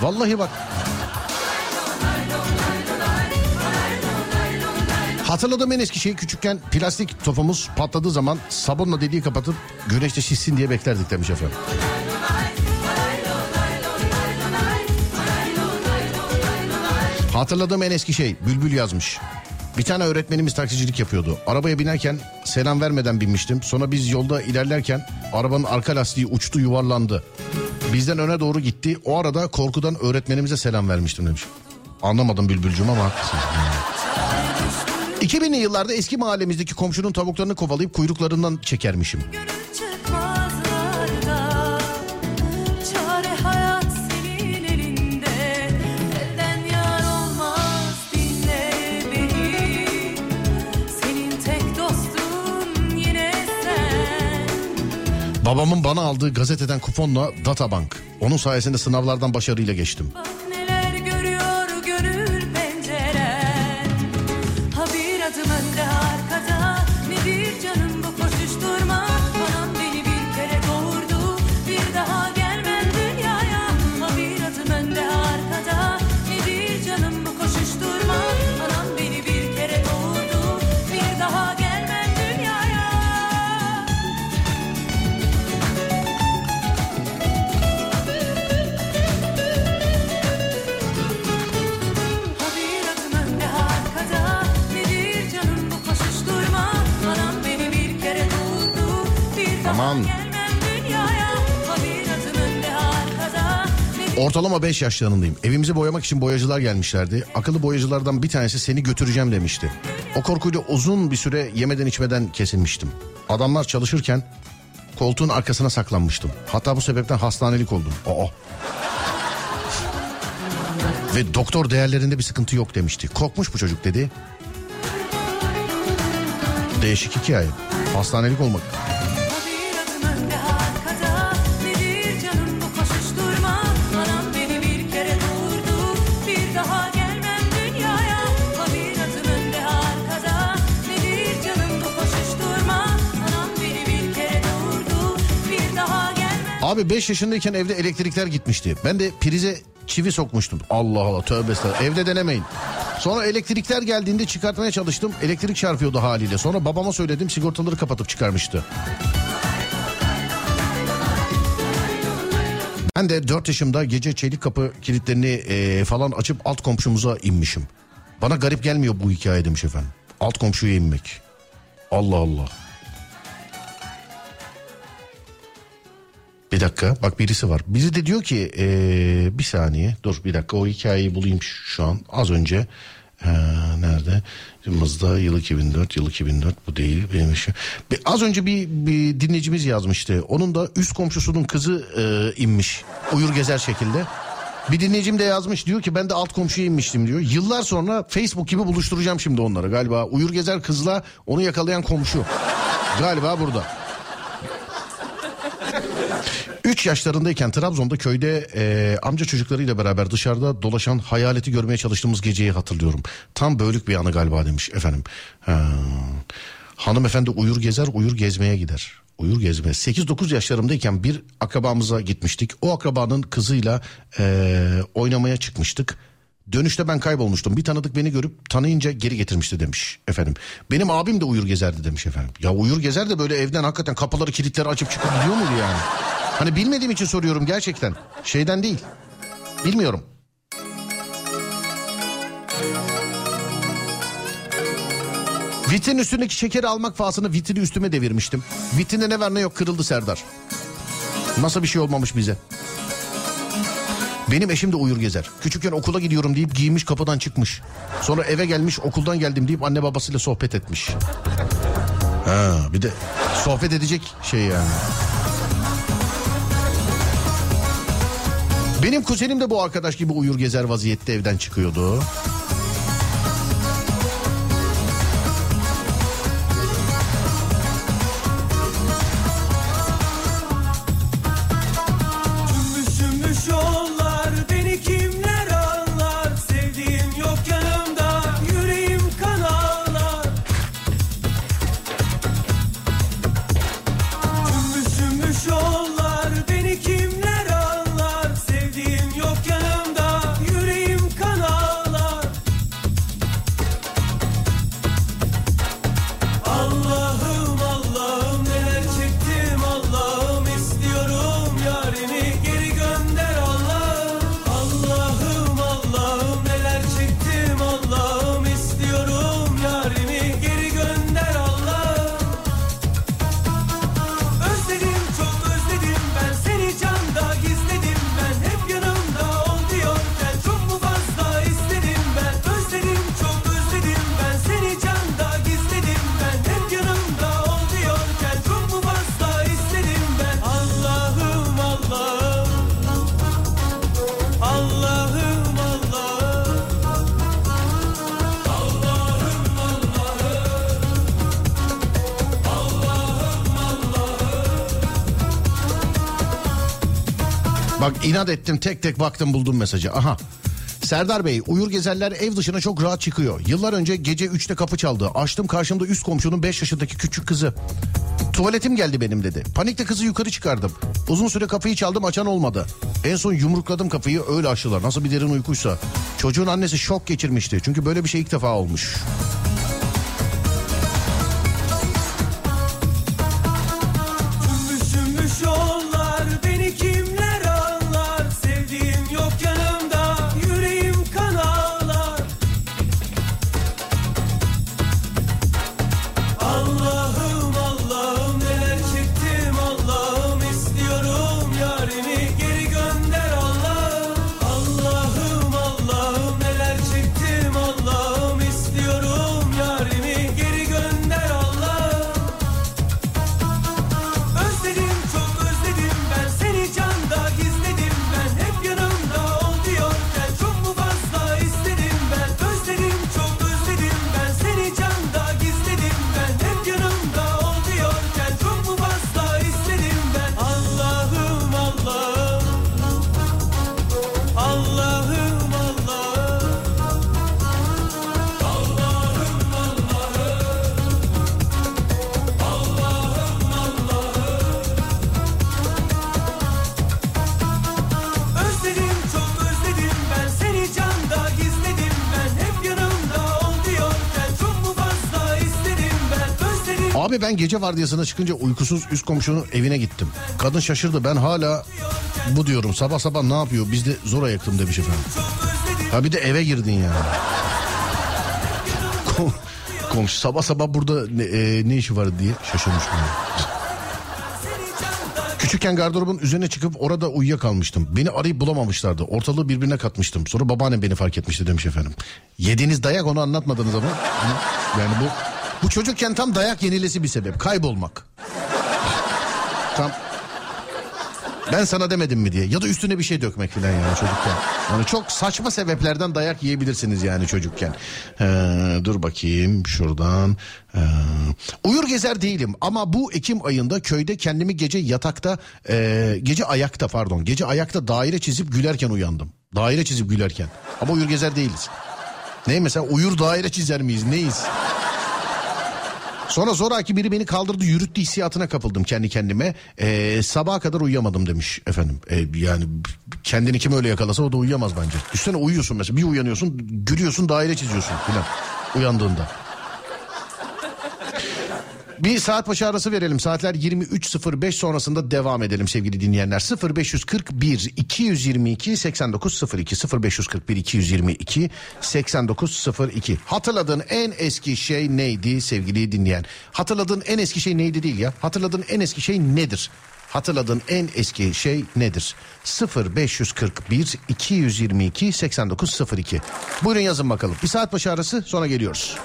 Vallahi bak. Hatırladım en eski şey küçükken plastik topumuz patladığı zaman sabunla deliği kapatıp güneşte şişsin diye beklerdik demiş efendim. Hatırladığım en eski şey Bülbül yazmış. Bir tane öğretmenimiz taksicilik yapıyordu. Arabaya binerken selam vermeden binmiştim. Sonra biz yolda ilerlerken arabanın arka lastiği uçtu yuvarlandı. Bizden öne doğru gitti. O arada korkudan öğretmenimize selam vermiştim demiş. Anlamadım Bülbülcüm ama haklısın. 2000'li yıllarda eski mahallemizdeki komşunun tavuklarını kovalayıp kuyruklarından çekermişim. Babamın bana aldığı gazeteden kuponla Databank. Onun sayesinde sınavlardan başarıyla geçtim. Nedir Ortalama 5 yaşlarındayım. Evimizi boyamak için boyacılar gelmişlerdi. Akıllı boyacılardan bir tanesi seni götüreceğim demişti. O korkuyla uzun bir süre yemeden içmeden kesilmiştim. Adamlar çalışırken koltuğun arkasına saklanmıştım. Hatta bu sebepten hastanelik oldum. Aa. Ve doktor değerlerinde bir sıkıntı yok demişti. Korkmuş bu çocuk dedi. Değişik hikaye. Hastanelik olmak. Abi 5 yaşındayken evde elektrikler gitmişti. Ben de prize çivi sokmuştum. Allah Allah tövbe estağfurullah. Evde denemeyin. Sonra elektrikler geldiğinde çıkartmaya çalıştım. Elektrik çarpıyordu haliyle. Sonra babama söyledim sigortaları kapatıp çıkarmıştı. Ben de 4 yaşımda gece çelik kapı kilitlerini eee, falan açıp alt komşumuza inmişim. Bana garip gelmiyor bu hikaye demiş efendim. Alt komşuya inmek. Allah Allah. Bir dakika bak birisi var. Biri de diyor ki eee, bir saniye dur bir dakika o hikayeyi bulayım şu an az önce. Ee, nerede? Mızda yıl 2004 yıl 2004 bu değil benim işim. Bir, az önce bir, bir dinleyicimiz yazmıştı. Onun da üst komşusunun kızı e, inmiş uyur gezer şekilde. Bir dinleyicim de yazmış diyor ki ben de alt komşuya inmiştim diyor. Yıllar sonra Facebook gibi buluşturacağım şimdi onları galiba. Uyur gezer kızla onu yakalayan komşu. Galiba burada. 3 yaşlarındayken Trabzon'da köyde e, amca çocuklarıyla beraber dışarıda dolaşan hayaleti görmeye çalıştığımız geceyi hatırlıyorum. Tam bölük bir anı galiba demiş efendim. Ha. Hanımefendi uyur gezer uyur gezmeye gider. Uyur gezme. 8-9 yaşlarımdayken bir akrabamıza gitmiştik. O akrabanın kızıyla e, oynamaya çıkmıştık. Dönüşte ben kaybolmuştum. Bir tanıdık beni görüp tanıyınca geri getirmişti demiş efendim. Benim abim de uyur gezerdi demiş efendim. Ya uyur gezer de böyle evden hakikaten kapıları kilitleri açıp çıkıp gidiyor muydu yani? Hani bilmediğim için soruyorum gerçekten. Şeyden değil. Bilmiyorum. Vitrin üstündeki şekeri almak pahasına vitrini üstüme devirmiştim. Vitrinde ne var ne yok kırıldı Serdar. Nasıl bir şey olmamış bize. Benim eşim de uyur gezer. Küçükken okula gidiyorum deyip giymiş kapıdan çıkmış. Sonra eve gelmiş okuldan geldim deyip anne babasıyla sohbet etmiş. Ha, bir de sohbet edecek şey yani. Benim kuzenim de bu arkadaş gibi uyur gezer vaziyette evden çıkıyordu. Bak inat ettim tek tek baktım buldum mesajı. Aha. Serdar Bey uyur gezerler ev dışına çok rahat çıkıyor. Yıllar önce gece 3'te kapı çaldı. Açtım karşımda üst komşunun 5 yaşındaki küçük kızı. Tuvaletim geldi benim dedi. Panikle kızı yukarı çıkardım. Uzun süre kapıyı çaldım açan olmadı. En son yumrukladım kapıyı öyle açtılar. Nasıl bir derin uykuysa. Çocuğun annesi şok geçirmişti. Çünkü böyle bir şey ilk defa olmuş. Ben gece vardiyasına çıkınca uykusuz üst komşunun evine gittim. Kadın şaşırdı ben hala bu diyorum sabah sabah ne yapıyor biz de zor ayıktım demiş efendim. Ha bir de eve girdin yani. Kom- Komşu sabah sabah burada ne, e, ne işi var diye şaşırmış. Küçükken gardırobun üzerine çıkıp orada uyuyakalmıştım. Beni arayıp bulamamışlardı. Ortalığı birbirine katmıştım. Sonra babaannem beni fark etmişti demiş efendim. Yediğiniz dayak onu anlatmadınız ama. Yani bu bu çocukken tam dayak yenilesi bir sebep. Kaybolmak. tam ben sana demedim mi diye. Ya da üstüne bir şey dökmek falan yani çocukken. Yani çok saçma sebeplerden dayak yiyebilirsiniz yani çocukken. Ee, dur bakayım şuradan. Ee, uyur gezer değilim ama bu Ekim ayında köyde kendimi gece yatakta, e, gece ayakta pardon, gece ayakta daire çizip gülerken uyandım. Daire çizip gülerken. Ama uyur gezer değiliz. Ne mesela uyur daire çizer miyiz neyiz? Sonra zoraki biri beni kaldırdı yürüttü hissiyatına kapıldım kendi kendime. Ee, sabaha kadar uyuyamadım demiş efendim. Ee, yani kendini kim öyle yakalasa o da uyuyamaz bence. Üstüne uyuyorsun mesela bir uyanıyorsun gülüyorsun daire çiziyorsun filan uyandığında. Bir saat başı arası verelim. Saatler 23.05 sonrasında devam edelim sevgili dinleyenler. 0541 222 8902 0541 222 8902. Hatırladığın en eski şey neydi sevgili dinleyen? Hatırladığın en eski şey neydi değil ya. Hatırladığın en eski şey nedir? Hatırladığın en eski şey nedir? 0541 222 8902. Buyurun yazın bakalım. Bir saat başı arası sonra geliyoruz.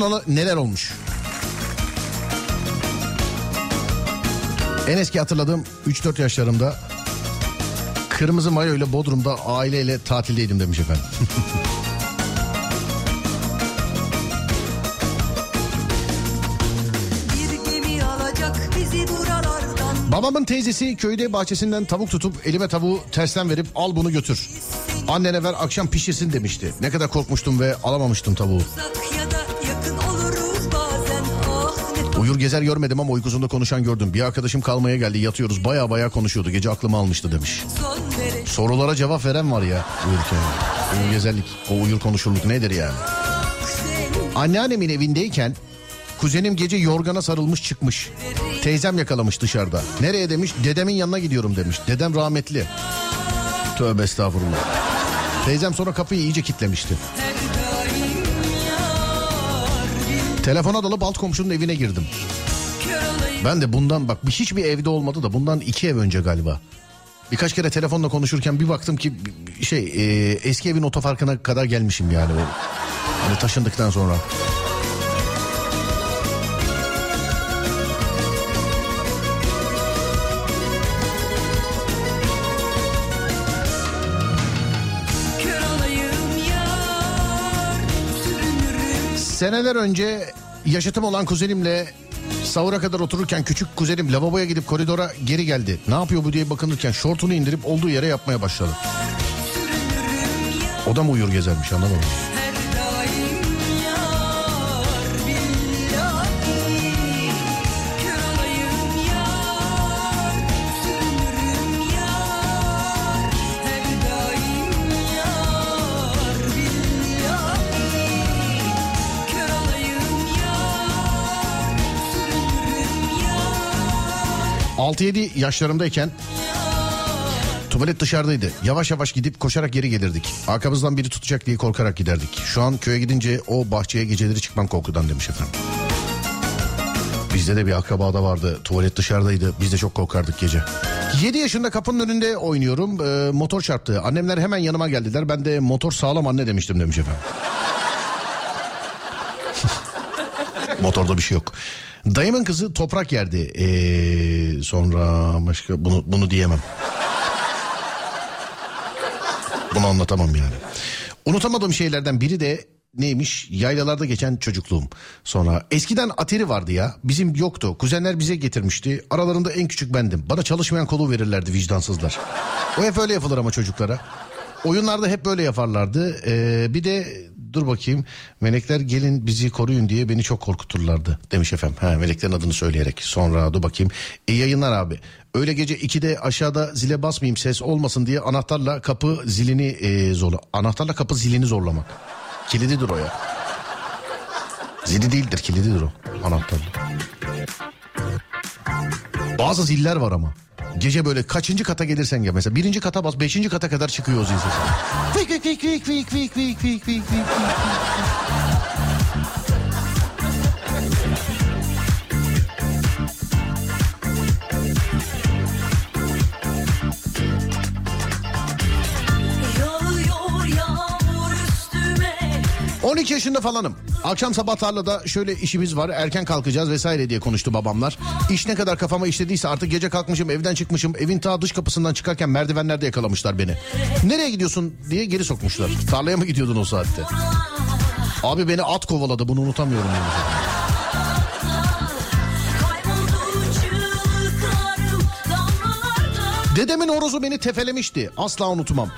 Bakalım neler olmuş. En eski hatırladığım 3-4 yaşlarımda kırmızı mayo ile Bodrum'da aileyle tatildeydim demiş efendim. Babamın teyzesi köyde bahçesinden tavuk tutup elime tavuğu tersten verip al bunu götür. Annene ver akşam pişirsin demişti. Ne kadar korkmuştum ve alamamıştım tavuğu. Uyur gezer görmedim ama uykusunda konuşan gördüm. Bir arkadaşım kalmaya geldi yatıyoruz baya baya konuşuyordu. Gece aklımı almıştı demiş. Sorulara cevap veren var ya uyurken. Uyur gezerlik, o uyur konuşurluk nedir yani? Anneannemin evindeyken kuzenim gece yorgana sarılmış çıkmış. Teyzem yakalamış dışarıda. Nereye demiş? Dedemin yanına gidiyorum demiş. Dedem rahmetli. Tövbe estağfurullah. Teyzem sonra kapıyı iyice kitlemişti. Telefona dalıp alt komşunun evine girdim. Ben de bundan bak bir hiçbir evde olmadı da bundan iki ev önce galiba. Birkaç kere telefonla konuşurken bir baktım ki şey e, eski evin otofarkına kadar gelmişim yani. Hani taşındıktan sonra. Seneler önce yaşıtım olan kuzenimle sahura kadar otururken küçük kuzenim lavaboya gidip koridora geri geldi. Ne yapıyor bu diye bakınırken şortunu indirip olduğu yere yapmaya başladı. O da mı uyur gezermiş anlamadım. 6-7 yaşlarımdayken tuvalet dışarıdaydı. Yavaş yavaş gidip koşarak geri gelirdik. Arkamızdan biri tutacak diye korkarak giderdik. Şu an köye gidince o bahçeye geceleri çıkmam korkudan demiş efendim. Bizde de bir akrabada vardı. Tuvalet dışarıdaydı. Biz de çok korkardık gece. 7 yaşında kapının önünde oynuyorum. Ee, motor çarptı. Annemler hemen yanıma geldiler. Ben de motor sağlam anne demiştim demiş efendim. Motorda bir şey yok. Dayımın kızı toprak yerdi. Ee, sonra başka bunu bunu diyemem. Bunu anlatamam yani. Unutamadığım şeylerden biri de neymiş? Yaylalarda geçen çocukluğum. Sonra eskiden ateri vardı ya. Bizim yoktu. Kuzenler bize getirmişti. Aralarında en küçük bendim. Bana çalışmayan kolu verirlerdi vicdansızlar. O hep öyle yapılır ama çocuklara. Oyunlarda hep böyle yaparlardı. Ee, bir de dur bakayım. Melekler gelin bizi koruyun diye beni çok korkuturlardı demiş efendim. Ha, meleklerin adını söyleyerek. Sonra dur bakayım. İyi yayınlar abi. Öyle gece 2'de aşağıda zile basmayayım ses olmasın diye anahtarla kapı zilini e, zorla. Anahtarla kapı zilini zorlamak. Kilididir o ya. Zili değildir kilididir o anahtarla. Bazı ziller var ama. Gece böyle kaçıncı kata gelirsen gel. Mesela birinci kata bas beşinci kata kadar çıkıyor o zil. 12 yaşında falanım. Akşam sabah tarlada şöyle işimiz var erken kalkacağız vesaire diye konuştu babamlar. İş ne kadar kafama işlediyse artık gece kalkmışım evden çıkmışım. Evin ta dış kapısından çıkarken merdivenlerde yakalamışlar beni. Nereye gidiyorsun diye geri sokmuşlar. Tarlaya mı gidiyordun o saatte? Abi beni at kovaladı bunu unutamıyorum. damlalarda Dedemin horozu beni tefelemişti. Asla unutmam.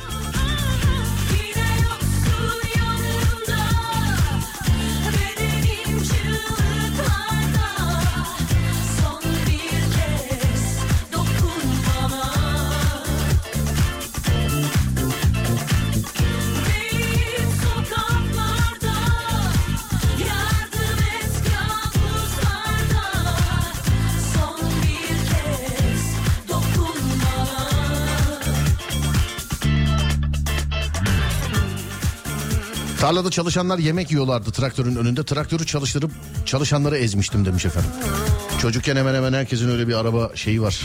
Tarlada çalışanlar yemek yiyorlardı traktörün önünde. Traktörü çalıştırıp çalışanları ezmiştim demiş efendim. Çocukken hemen hemen herkesin öyle bir araba şeyi var.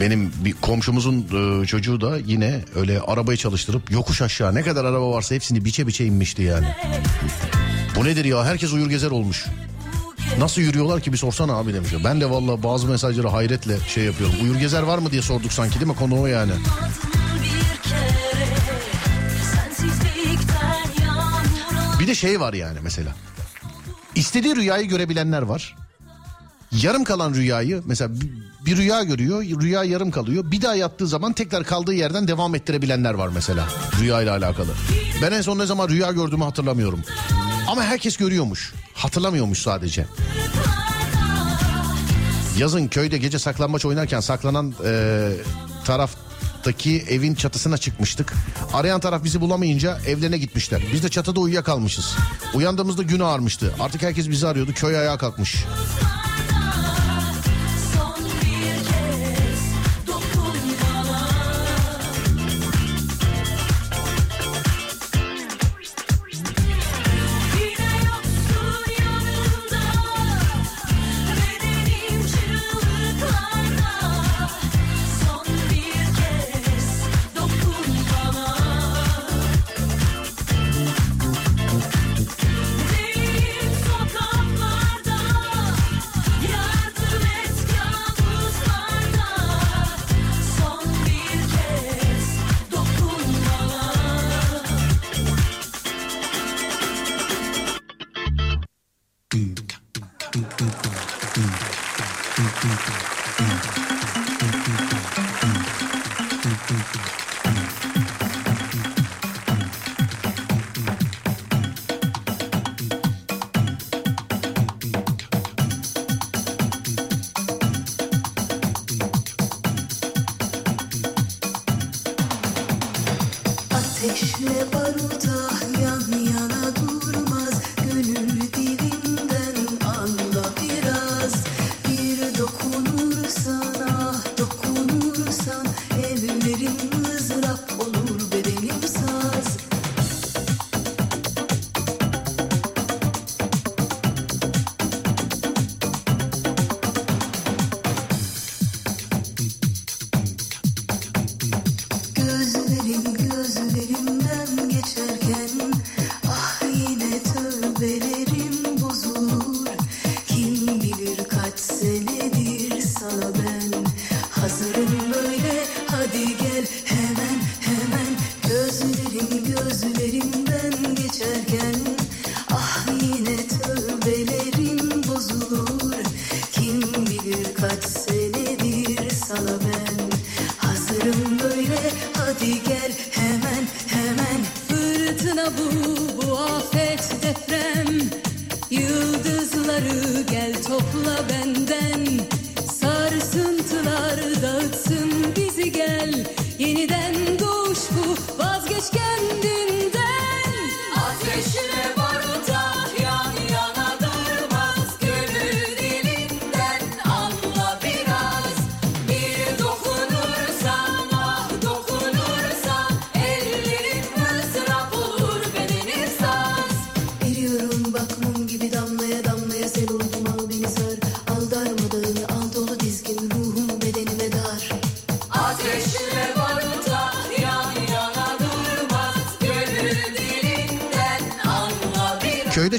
Benim bir komşumuzun e, çocuğu da yine öyle arabayı çalıştırıp yokuş aşağı ne kadar araba varsa hepsini biçe biçe inmişti yani. Bu nedir ya herkes uyur gezer olmuş. Nasıl yürüyorlar ki bir sorsana abi demiş. Ben de valla bazı mesajları hayretle şey yapıyorum. Uyur gezer var mı diye sorduk sanki değil mi konu o yani. Bir de şey var yani mesela. İstediği rüyayı görebilenler var. Yarım kalan rüyayı mesela bir- rüya görüyor, rüya yarım kalıyor. Bir daha yattığı zaman tekrar kaldığı yerden devam ettirebilenler var mesela rüya ile alakalı. Ben en son ne zaman rüya gördüğümü hatırlamıyorum. Ama herkes görüyormuş. Hatırlamıyormuş sadece. Yazın köyde gece saklambaç oynarken saklanan e, taraftaki evin çatısına çıkmıştık. Arayan taraf bizi bulamayınca evlerine gitmişler. Biz de çatıda uyuyakalmışız. Uyandığımızda gün ağarmıştı. Artık herkes bizi arıyordu. Köy ayağa kalkmış.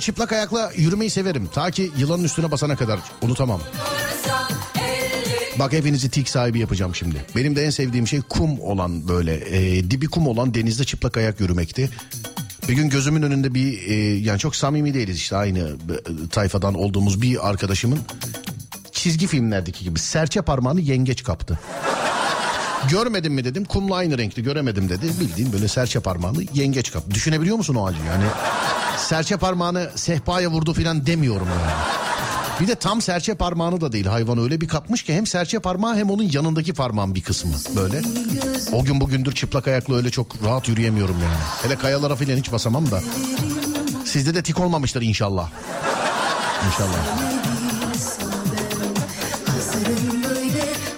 Çıplak ayakla yürümeyi severim. Ta ki yılanın üstüne basana kadar unutamam. Bak hepinizi tik sahibi yapacağım şimdi. Benim de en sevdiğim şey kum olan böyle e, dibi kum olan denizde çıplak ayak yürümekti. Bir gün gözümün önünde bir e, yani çok samimi değiliz işte aynı e, tayfadan olduğumuz bir arkadaşımın çizgi filmlerdeki gibi serçe parmağını yengeç kaptı. Görmedim mi dedim kumla aynı renkli göremedim dedi. Bildiğin böyle serçe parmağını yengeç kaptı. Düşünebiliyor musun o halde yani? Serçe parmağını sehpaya vurdu filan demiyorum yani. Bir de tam serçe parmağını da değil hayvan öyle bir kapmış ki hem serçe parmağı hem onun yanındaki parmağın bir kısmı böyle. O gün bugündür çıplak ayakla öyle çok rahat yürüyemiyorum yani. Hele kayalara filan hiç basamam da. Sizde de tik olmamıştır inşallah. İnşallah.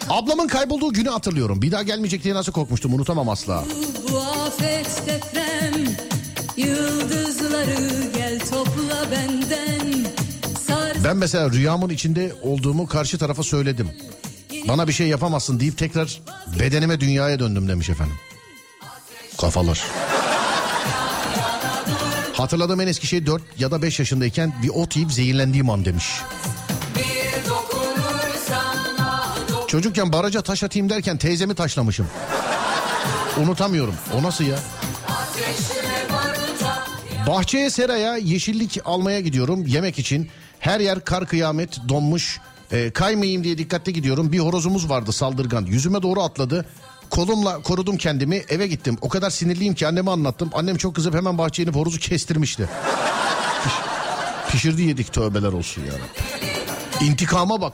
Ablamın kaybolduğu günü hatırlıyorum. Bir daha gelmeyecek diye nasıl korkmuştum unutamam asla. bu afet deprem Yıldızları Ben mesela rüyamın içinde olduğumu karşı tarafa söyledim. Bana bir şey yapamazsın deyip tekrar bedenime dünyaya döndüm demiş efendim. Kafalar. Hatırladığım en eski şey 4 ya da 5 yaşındayken bir ot yiyip zehirlendiğim an demiş. Çocukken baraja taş atayım derken teyzemi taşlamışım. Unutamıyorum. O nasıl ya? barıta Bahçeye seraya yeşillik almaya gidiyorum yemek için. Her yer kar kıyamet donmuş. Ee, kaymayayım diye dikkatli gidiyorum. Bir horozumuz vardı saldırgan. Yüzüme doğru atladı. Kolumla korudum kendimi eve gittim. O kadar sinirliyim ki anneme anlattım. Annem çok kızıp hemen bahçeye inip horozu kestirmişti. Piş- pişirdi yedik tövbeler olsun ya. İntikama bak.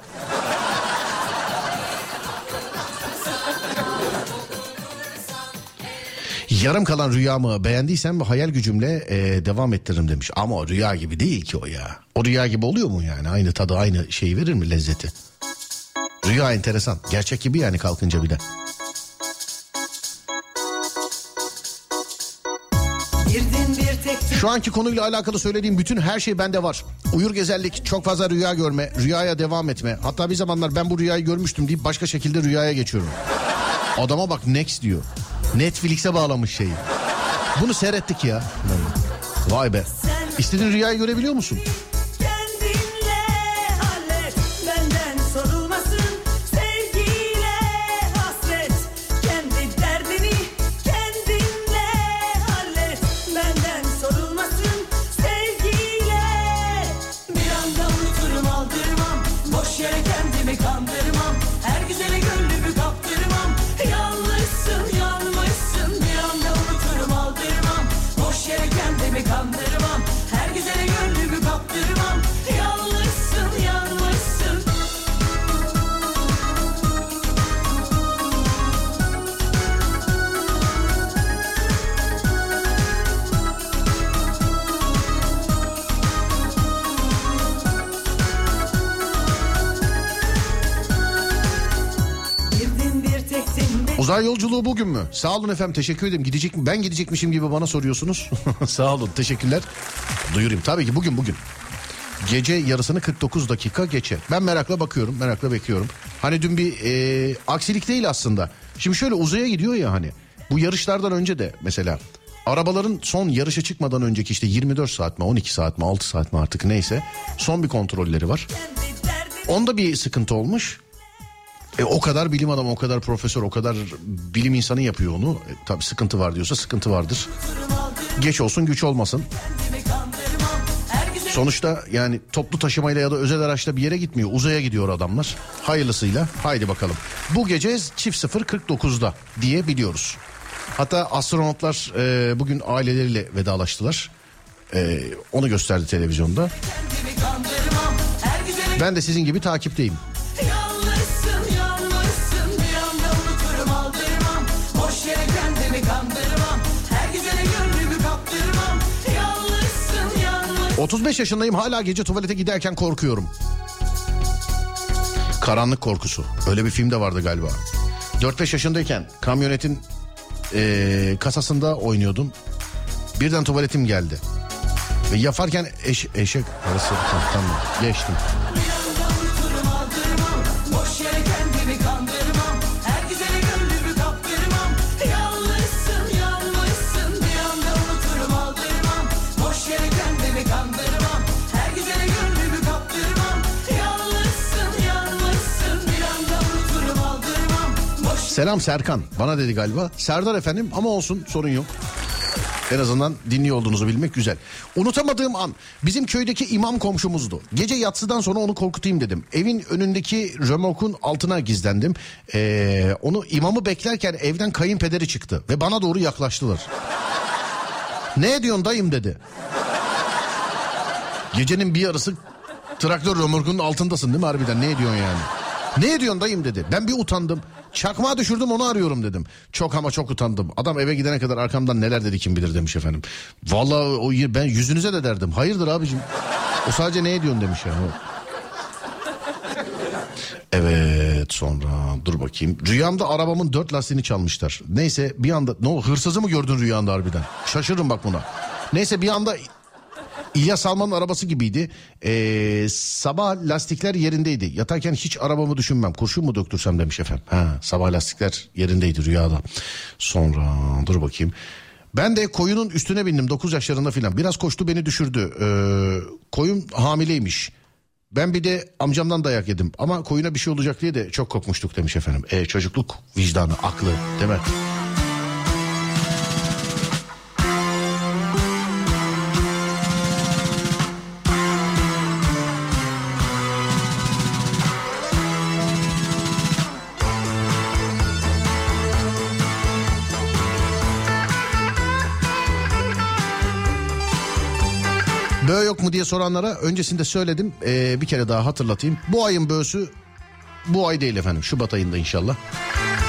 Yarım kalan rüyamı beğendiysem hayal gücümle e, devam ettiririm demiş. Ama o rüya gibi değil ki o ya. O rüya gibi oluyor mu yani? Aynı tadı aynı şeyi verir mi lezzeti? Rüya enteresan. Gerçek gibi yani kalkınca bir tek Şu anki konuyla alakalı söylediğim bütün her şey bende var. Uyur gezellik, çok fazla rüya görme, rüyaya devam etme. Hatta bir zamanlar ben bu rüyayı görmüştüm deyip başka şekilde rüyaya geçiyorum. Adama bak next diyor. Netflix'e bağlamış şeyi. Bunu seyrettik ya. Vay be. İstediğin rüyayı görebiliyor musun? Uzay yolculuğu bugün mü? Sağ olun efendim teşekkür ederim. Gidecek mi? Ben gidecekmişim gibi bana soruyorsunuz. Sağ olun teşekkürler. Duyurayım tabii ki bugün bugün. Gece yarısını 49 dakika geçe. Ben merakla bakıyorum, merakla bekliyorum. Hani dün bir e, aksilik değil aslında. Şimdi şöyle uzaya gidiyor ya hani. Bu yarışlardan önce de mesela arabaların son yarışa çıkmadan önceki işte 24 saat mi 12 saat mi 6 saat mi artık neyse son bir kontrolleri var. Onda bir sıkıntı olmuş. E, o kadar bilim adamı, o kadar profesör, o kadar bilim insanı yapıyor onu. E, tabii sıkıntı var diyorsa sıkıntı vardır. Geç olsun güç olmasın. Sonuçta yani toplu taşımayla ya da özel araçla bir yere gitmiyor. Uzaya gidiyor adamlar. Hayırlısıyla haydi bakalım. Bu gece çift 0.49'da diye biliyoruz. Hatta astronotlar e, bugün aileleriyle vedalaştılar. E, onu gösterdi televizyonda. Ben de sizin gibi takipteyim. 35 yaşındayım hala gece tuvalete giderken korkuyorum. Karanlık korkusu. Öyle bir film de vardı galiba. 4-5 yaşındayken kamyonetin eee, kasasında oynuyordum. Birden tuvaletim geldi. Ve yaparken eş, eşek arası tamam geçtim. Selam Serkan. Bana dedi galiba. Serdar efendim ama olsun sorun yok. En azından dinliyor olduğunuzu bilmek güzel. Unutamadığım an bizim köydeki imam komşumuzdu. Gece yatsıdan sonra onu korkutayım dedim. Evin önündeki römorkun altına gizlendim. Ee, onu imamı beklerken evden kayınpederi çıktı ve bana doğru yaklaştılar. ne diyorsun dayım dedi. Gecenin bir yarısı traktör römorkunun altındasın değil mi harbiden ne diyorsun yani? Ne diyorsun dayım dedi. Ben bir utandım. Çakmağı düşürdüm onu arıyorum dedim. Çok ama çok utandım. Adam eve gidene kadar arkamdan neler dedi kim bilir demiş efendim. Vallahi o ben yüzünüze de derdim. Hayırdır abicim? O sadece ne diyorsun demiş ya. Evet sonra dur bakayım. Rüyamda arabamın dört lastiğini çalmışlar. Neyse bir anda ne oldu hırsızı mı gördün rüyanda harbiden? Şaşırırım bak buna. Neyse bir anda İlyas Salman'ın arabası gibiydi. Ee, sabah lastikler yerindeydi. Yatarken hiç arabamı düşünmem. Kurşun mu döktürsem demiş efendim. Ha, sabah lastikler yerindeydi rüyada. Sonra dur bakayım. Ben de koyunun üstüne bindim 9 yaşlarında filan. Biraz koştu beni düşürdü. Ee, koyun hamileymiş. Ben bir de amcamdan dayak yedim. Ama koyuna bir şey olacak diye de çok korkmuştuk demiş efendim. Ee, çocukluk vicdanı, aklı değil mi? Soranlara öncesinde söyledim. Ee, bir kere daha hatırlatayım. Bu ayın böğüsü bu ay değil efendim. Şubat ayında inşallah.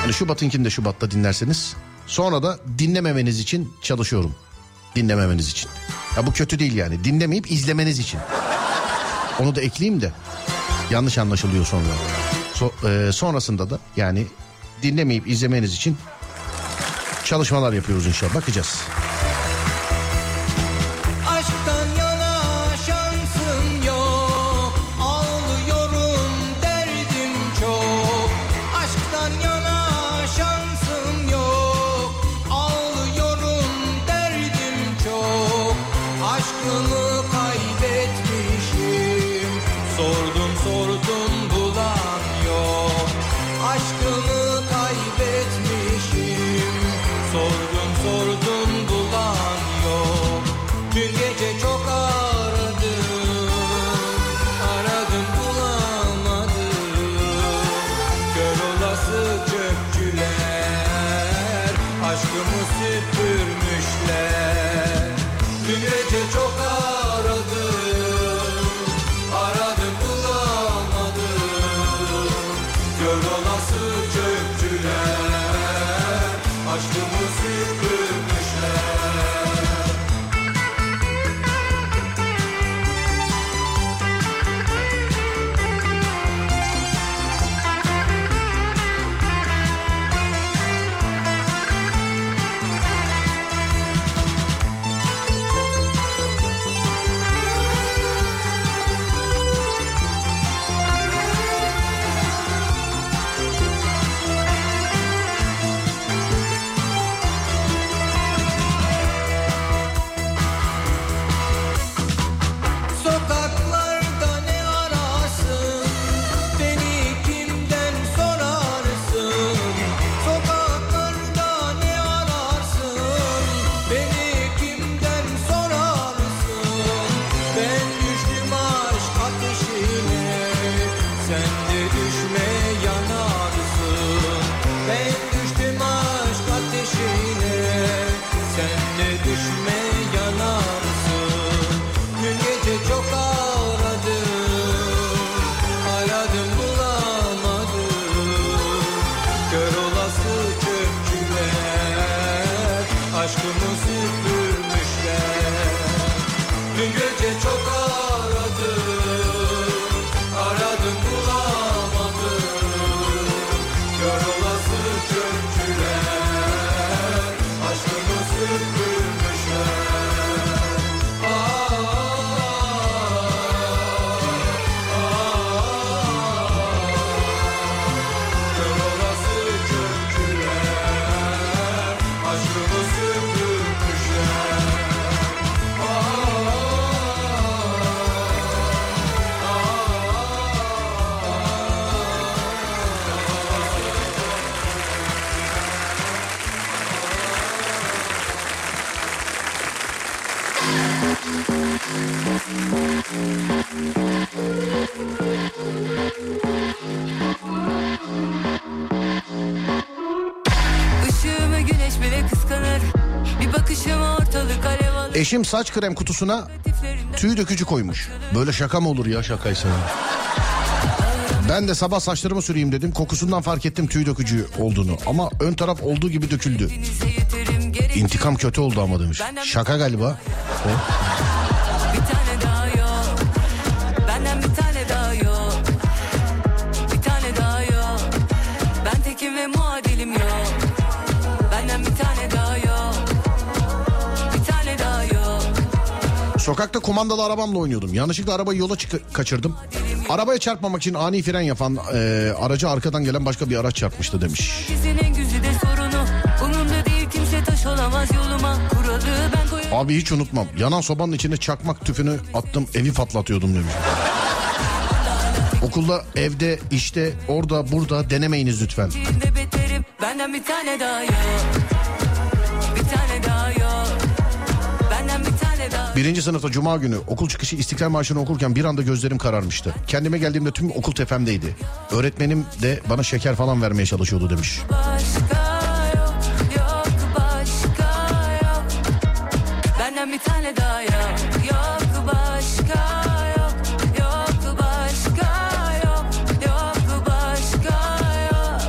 Hani Şubat'ınkini de Şubat'ta dinlerseniz. Sonra da dinlememeniz için çalışıyorum. Dinlememeniz için. Ya bu kötü değil yani. Dinlemeyip izlemeniz için. Onu da ekleyeyim de. Yanlış anlaşılıyor sonra. So- e, sonrasında da yani dinlemeyip izlemeniz için çalışmalar yapıyoruz inşallah. Bakacağız. Sen de düşme Eşim saç krem kutusuna tüy dökücü koymuş. Böyle şaka mı olur ya şakaysa? Ben de sabah saçlarımı süreyim dedim. Kokusundan fark ettim tüy dökücü olduğunu. Ama ön taraf olduğu gibi döküldü. İntikam kötü oldu ama demiş. Şaka galiba. O. Sokakta kumandalı arabamla oynuyordum. Yanlışlıkla arabayı yola çık- kaçırdım. Arabaya çarpmamak için ani fren yapan e, araca arkadan gelen başka bir araç çarpmıştı demiş. Abi hiç unutmam. Yanan sobanın içine çakmak tüpünü attım evi patlatıyordum demiş. Okulda, evde, işte, orada, burada denemeyiniz lütfen. Benden bir tane daha yok Birinci sınıfta cuma günü okul çıkışı İstiklal Marşı'nı okurken bir anda gözlerim kararmıştı. Kendime geldiğimde tüm okul tepemdeydi. Öğretmenim de bana şeker falan vermeye çalışıyordu demiş. Başka yok Yok başka yok Benden bir tane daha yok Yok başka yok Yok başka yok Yok başka yok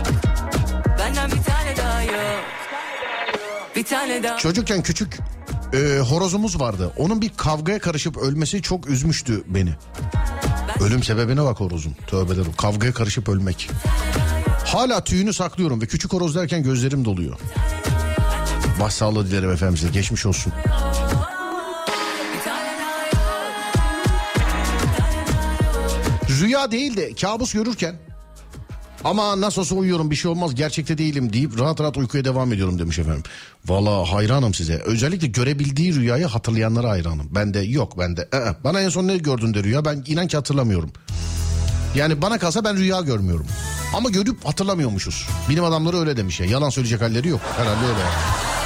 Benden bir tane daha yok Bir tane daha Çocukken küçük e, horozumuz vardı. Onun bir kavgaya karışıp ölmesi çok üzmüştü beni. Ölüm sebebine bak horozun. Tövbe ederim. Kavgaya karışıp ölmek. Hala tüyünü saklıyorum ve küçük horoz derken gözlerim doluyor. Başsağlığı dilerim efendimize. Geçmiş olsun. Rüya değil de kabus görürken ama nasıl olsa uyuyorum bir şey olmaz gerçekte değilim deyip rahat rahat uykuya devam ediyorum demiş efendim. Valla hayranım size. Özellikle görebildiği rüyayı hatırlayanlara hayranım. Bende yok bende. Ee, bana en son ne gördün de rüya ben inan ki hatırlamıyorum. Yani bana kalsa ben rüya görmüyorum. Ama görüp hatırlamıyormuşuz. Bilim adamları öyle demiş ya. Yalan söyleyecek halleri yok. Herhalde öyle. Bende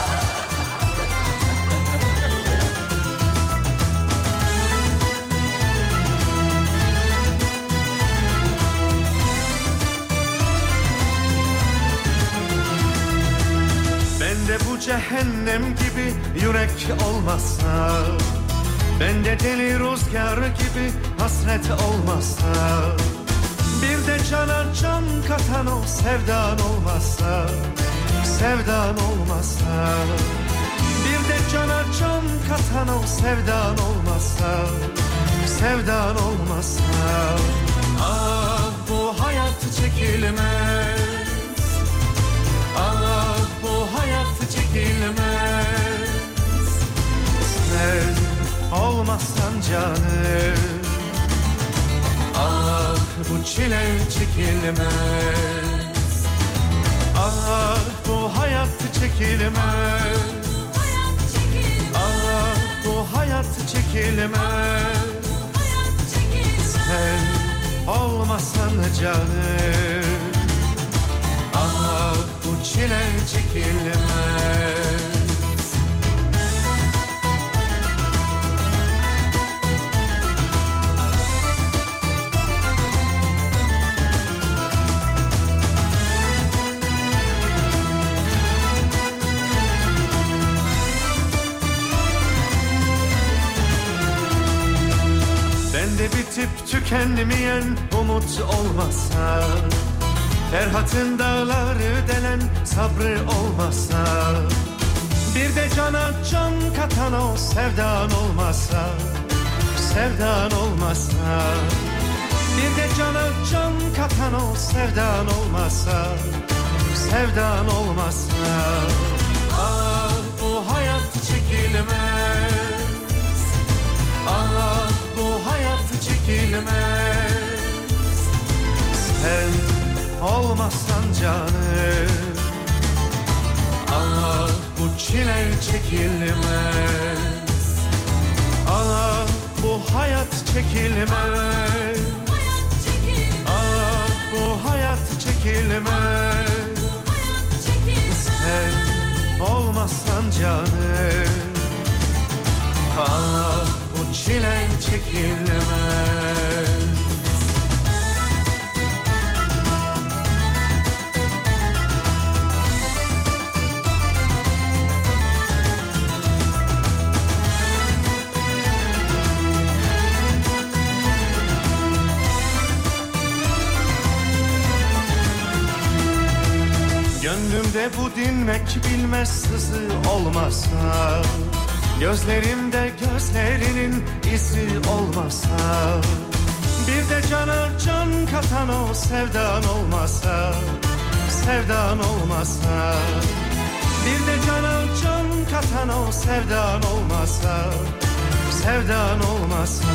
cehennem gibi yürek olmazsa Bende deli rüzgar gibi hasret olmazsa Bir de cana can katan o sevdan olmazsa Sevdan olmazsa Bir de cana can katan o sevdan olmazsa Sevdan olmazsa. Ah bu hayat çekilmez. Ah Sen olmazsan canım. Ah bu çile çekilmez. Ah bu hayat çekilmez. Ah bu hayat çekilmez. Sen olmasan canım. Ah bu çile çekilmez bitip tükenmeyen umut olmasa Ferhat'ın dağları delen sabrı olmasa Bir de cana can katan o sevdan olmasa Sevdan olmasa Bir de cana can katan o sevdan olmasa Sevdan olmasa. Ah bu hayat çekilmez çekilmez Sen olmazsan canım. Ah bu çile çekilmez. Ah bu hayat çekilmez. Ah bu hayat çekilmez. Sen olmazsan canım. Ah bu çile çekilmez Gönlümde bu dinmek bilmez sızı olmasa Gözlerimde gözlerinin izi olmasa Bir de cana can katan o sevdan olmasa Sevdan olmasa Bir de cana can katan o sevdan olmasa sevdan olmasa.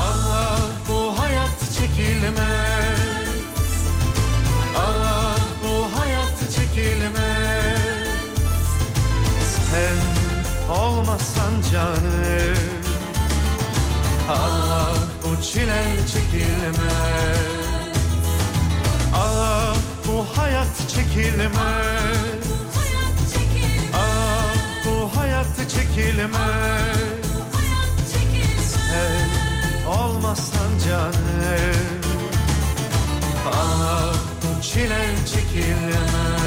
Allah bu hayat çekilmez çekilmez. Sen olmasan canım Allah bu çile çekilmez. Ah bu hayat çekilmez. Ah bu hayat çekilmez. Sen olmasan canım Ah bu çile çekilmez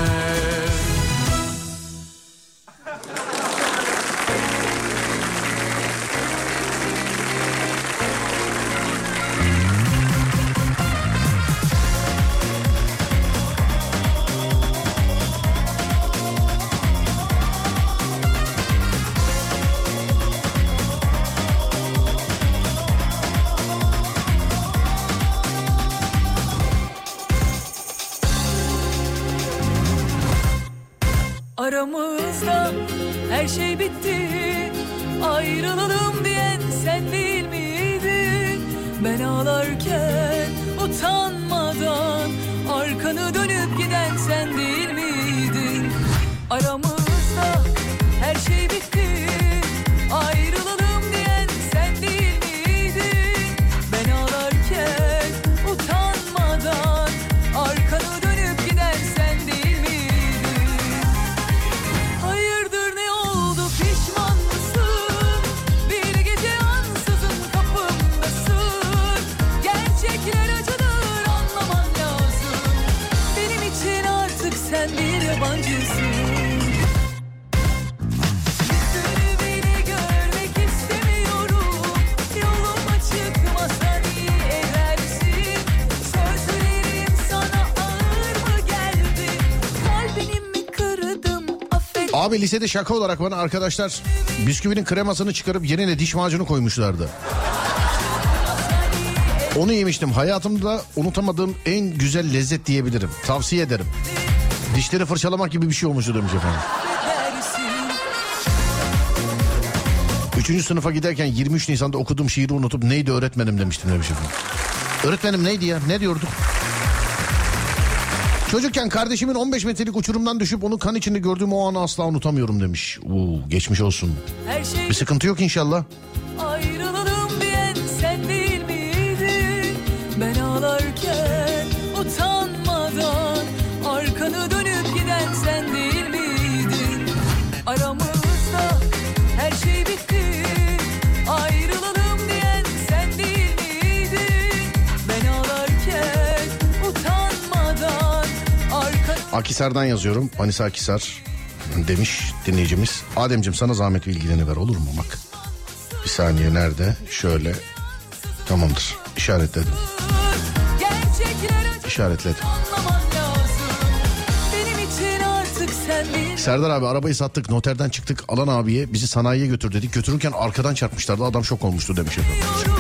Aramızda her şey bitti Ayrılalım diyen sen değil miydin? Ben ağlarken utanmadan mi kırdım? Affet. Abi lisede şaka olarak bana arkadaşlar bisküvinin kremasını çıkarıp yerine diş macunu koymuşlardı. Onu yemiştim. Hayatımda unutamadığım en güzel lezzet diyebilirim. Tavsiye ederim. Dişleri fırçalamak gibi bir şey olmuştu demiş efendim. Üçüncü sınıfa giderken 23 Nisan'da okuduğum şiiri unutup neydi öğretmenim demiştim demiş efendim. Öğretmenim neydi ya? Ne diyorduk? Çocukken kardeşimin 15 metrelik uçurumdan düşüp onu kan içinde gördüğüm o anı asla unutamıyorum demiş. Oo, geçmiş olsun. Her şey Bir sıkıntı yok inşallah. ayrılalım Akisar'dan yazıyorum. Manisa Akisar demiş dinleyicimiz. Ademcim sana zahmet bilgilerini ver olur mu bak. Bir saniye nerede? Şöyle. Tamamdır. İşaretledim. İşaretledim. Serdar abi arabayı sattık noterden çıktık alan abiye bizi sanayiye götür dedik. Götürürken arkadan çarpmışlardı adam şok olmuştu demiş efendim.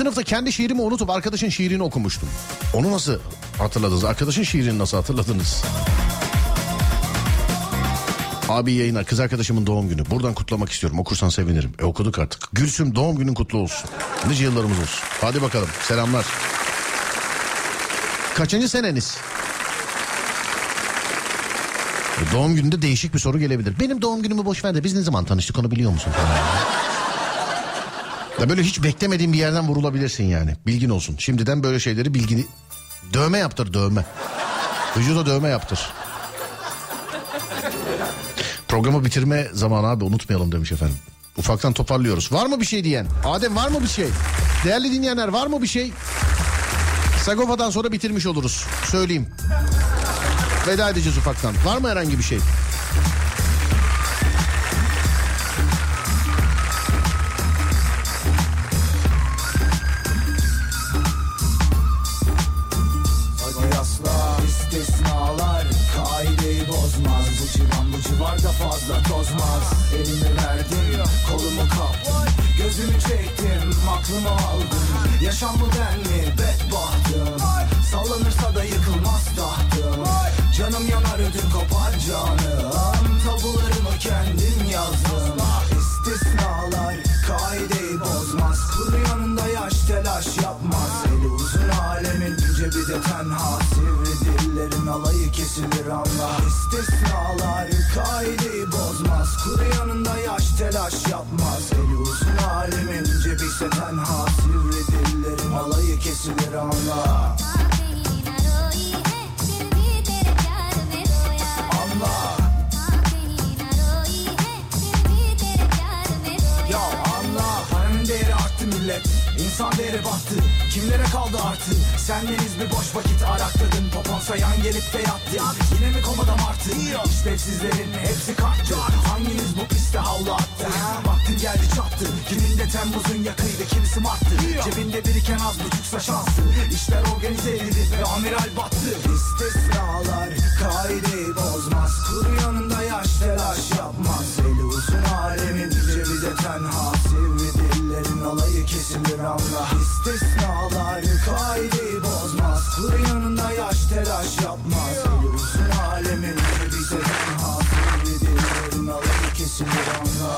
Sınıfta kendi şiirimi unutup arkadaşın şiirini okumuştum. Onu nasıl hatırladınız? Arkadaşın şiirini nasıl hatırladınız? Abi yayına kız arkadaşımın doğum günü. Buradan kutlamak istiyorum. Okursan sevinirim. E okuduk artık. Gülsüm doğum günün kutlu olsun. Nice yıllarımız olsun. Hadi bakalım. Selamlar. Kaçıncı seneniz? E, Doğum gününde değişik bir soru gelebilir. Benim doğum günümü boş ver de biz ne zaman tanıştık onu biliyor musun. Ya böyle hiç beklemediğin bir yerden vurulabilirsin yani. Bilgin olsun. Şimdiden böyle şeyleri bilgini Dövme yaptır dövme. Vücuda dövme yaptır. Programı bitirme zamanı abi unutmayalım demiş efendim. Ufaktan toparlıyoruz. Var mı bir şey diyen? Adem var mı bir şey? Değerli dinleyenler var mı bir şey? Sagopa'dan sonra bitirmiş oluruz. Söyleyeyim. Veda edeceğiz ufaktan. Var mı herhangi bir şey? Yaşam ben mi bedbahtım Sallanırsa da yıkılmaz tahtım Canım yanar ödüm kopar canım Tabularımı kendim yazdım İstisnalar kaideyi bozmaz. Kuru yanında yaş telaş yapmaz. Eli uzun alemin cebi de tenha alayı kesilir anla İstisnalar kaideyi bozmaz. Kuru yanında yaş telaş yapmaz. Eli uzun alemin cebi ise tenha Sivri dillerin alayı kesilir anla Anla Ya anla Paranın değeri arttı millet Değeri battı. Kimlere kaldı artı? Sendeniz bir boş vakit arakladın Popon sayan gelip de yattı Yine mi komada martı İşlevsizlerin hepsi kalktı. Hanginiz bu piste havlu attı? Vaktin geldi çattı. Kimin de Temmuz'un yakıydı. Kimisi marttı. Cebinde biriken az buçuksa şansı İşler organize edildi ve amiral battı. İstisnalar kaideyi bozmaz. Kuru yanında yaş telaş yapmaz. Eli uzun alemin cebi de tenha. Sivri dillerin alayı kesilir anla İstisnalar kaideyi bozmaz. Kuru yanında yaş telaş yapmaz. Uzun alemin cebi de tenha Sivri dillerin alayı kesilir anla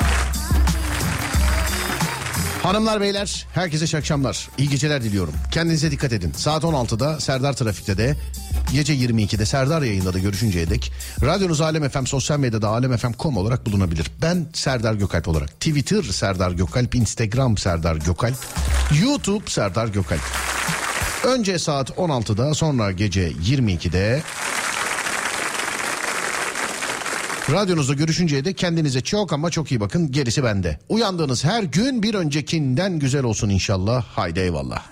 Hanımlar beyler herkese iyi akşamlar. İyi geceler diliyorum. Kendinize dikkat edin. Saat 16'da Serdar Trafik'te de gece 22'de Serdar yayında da görüşünceye dek radyonuz Alem FM sosyal medyada alemfm.com olarak bulunabilir. Ben Serdar Gökalp olarak Twitter Serdar Gökalp, Instagram Serdar Gökalp, YouTube Serdar Gökalp. Önce saat 16'da sonra gece 22'de Radyonuzda görüşünceye dek kendinize çok ama çok iyi bakın. Gerisi bende. Uyandığınız her gün bir öncekinden güzel olsun inşallah. Haydi eyvallah.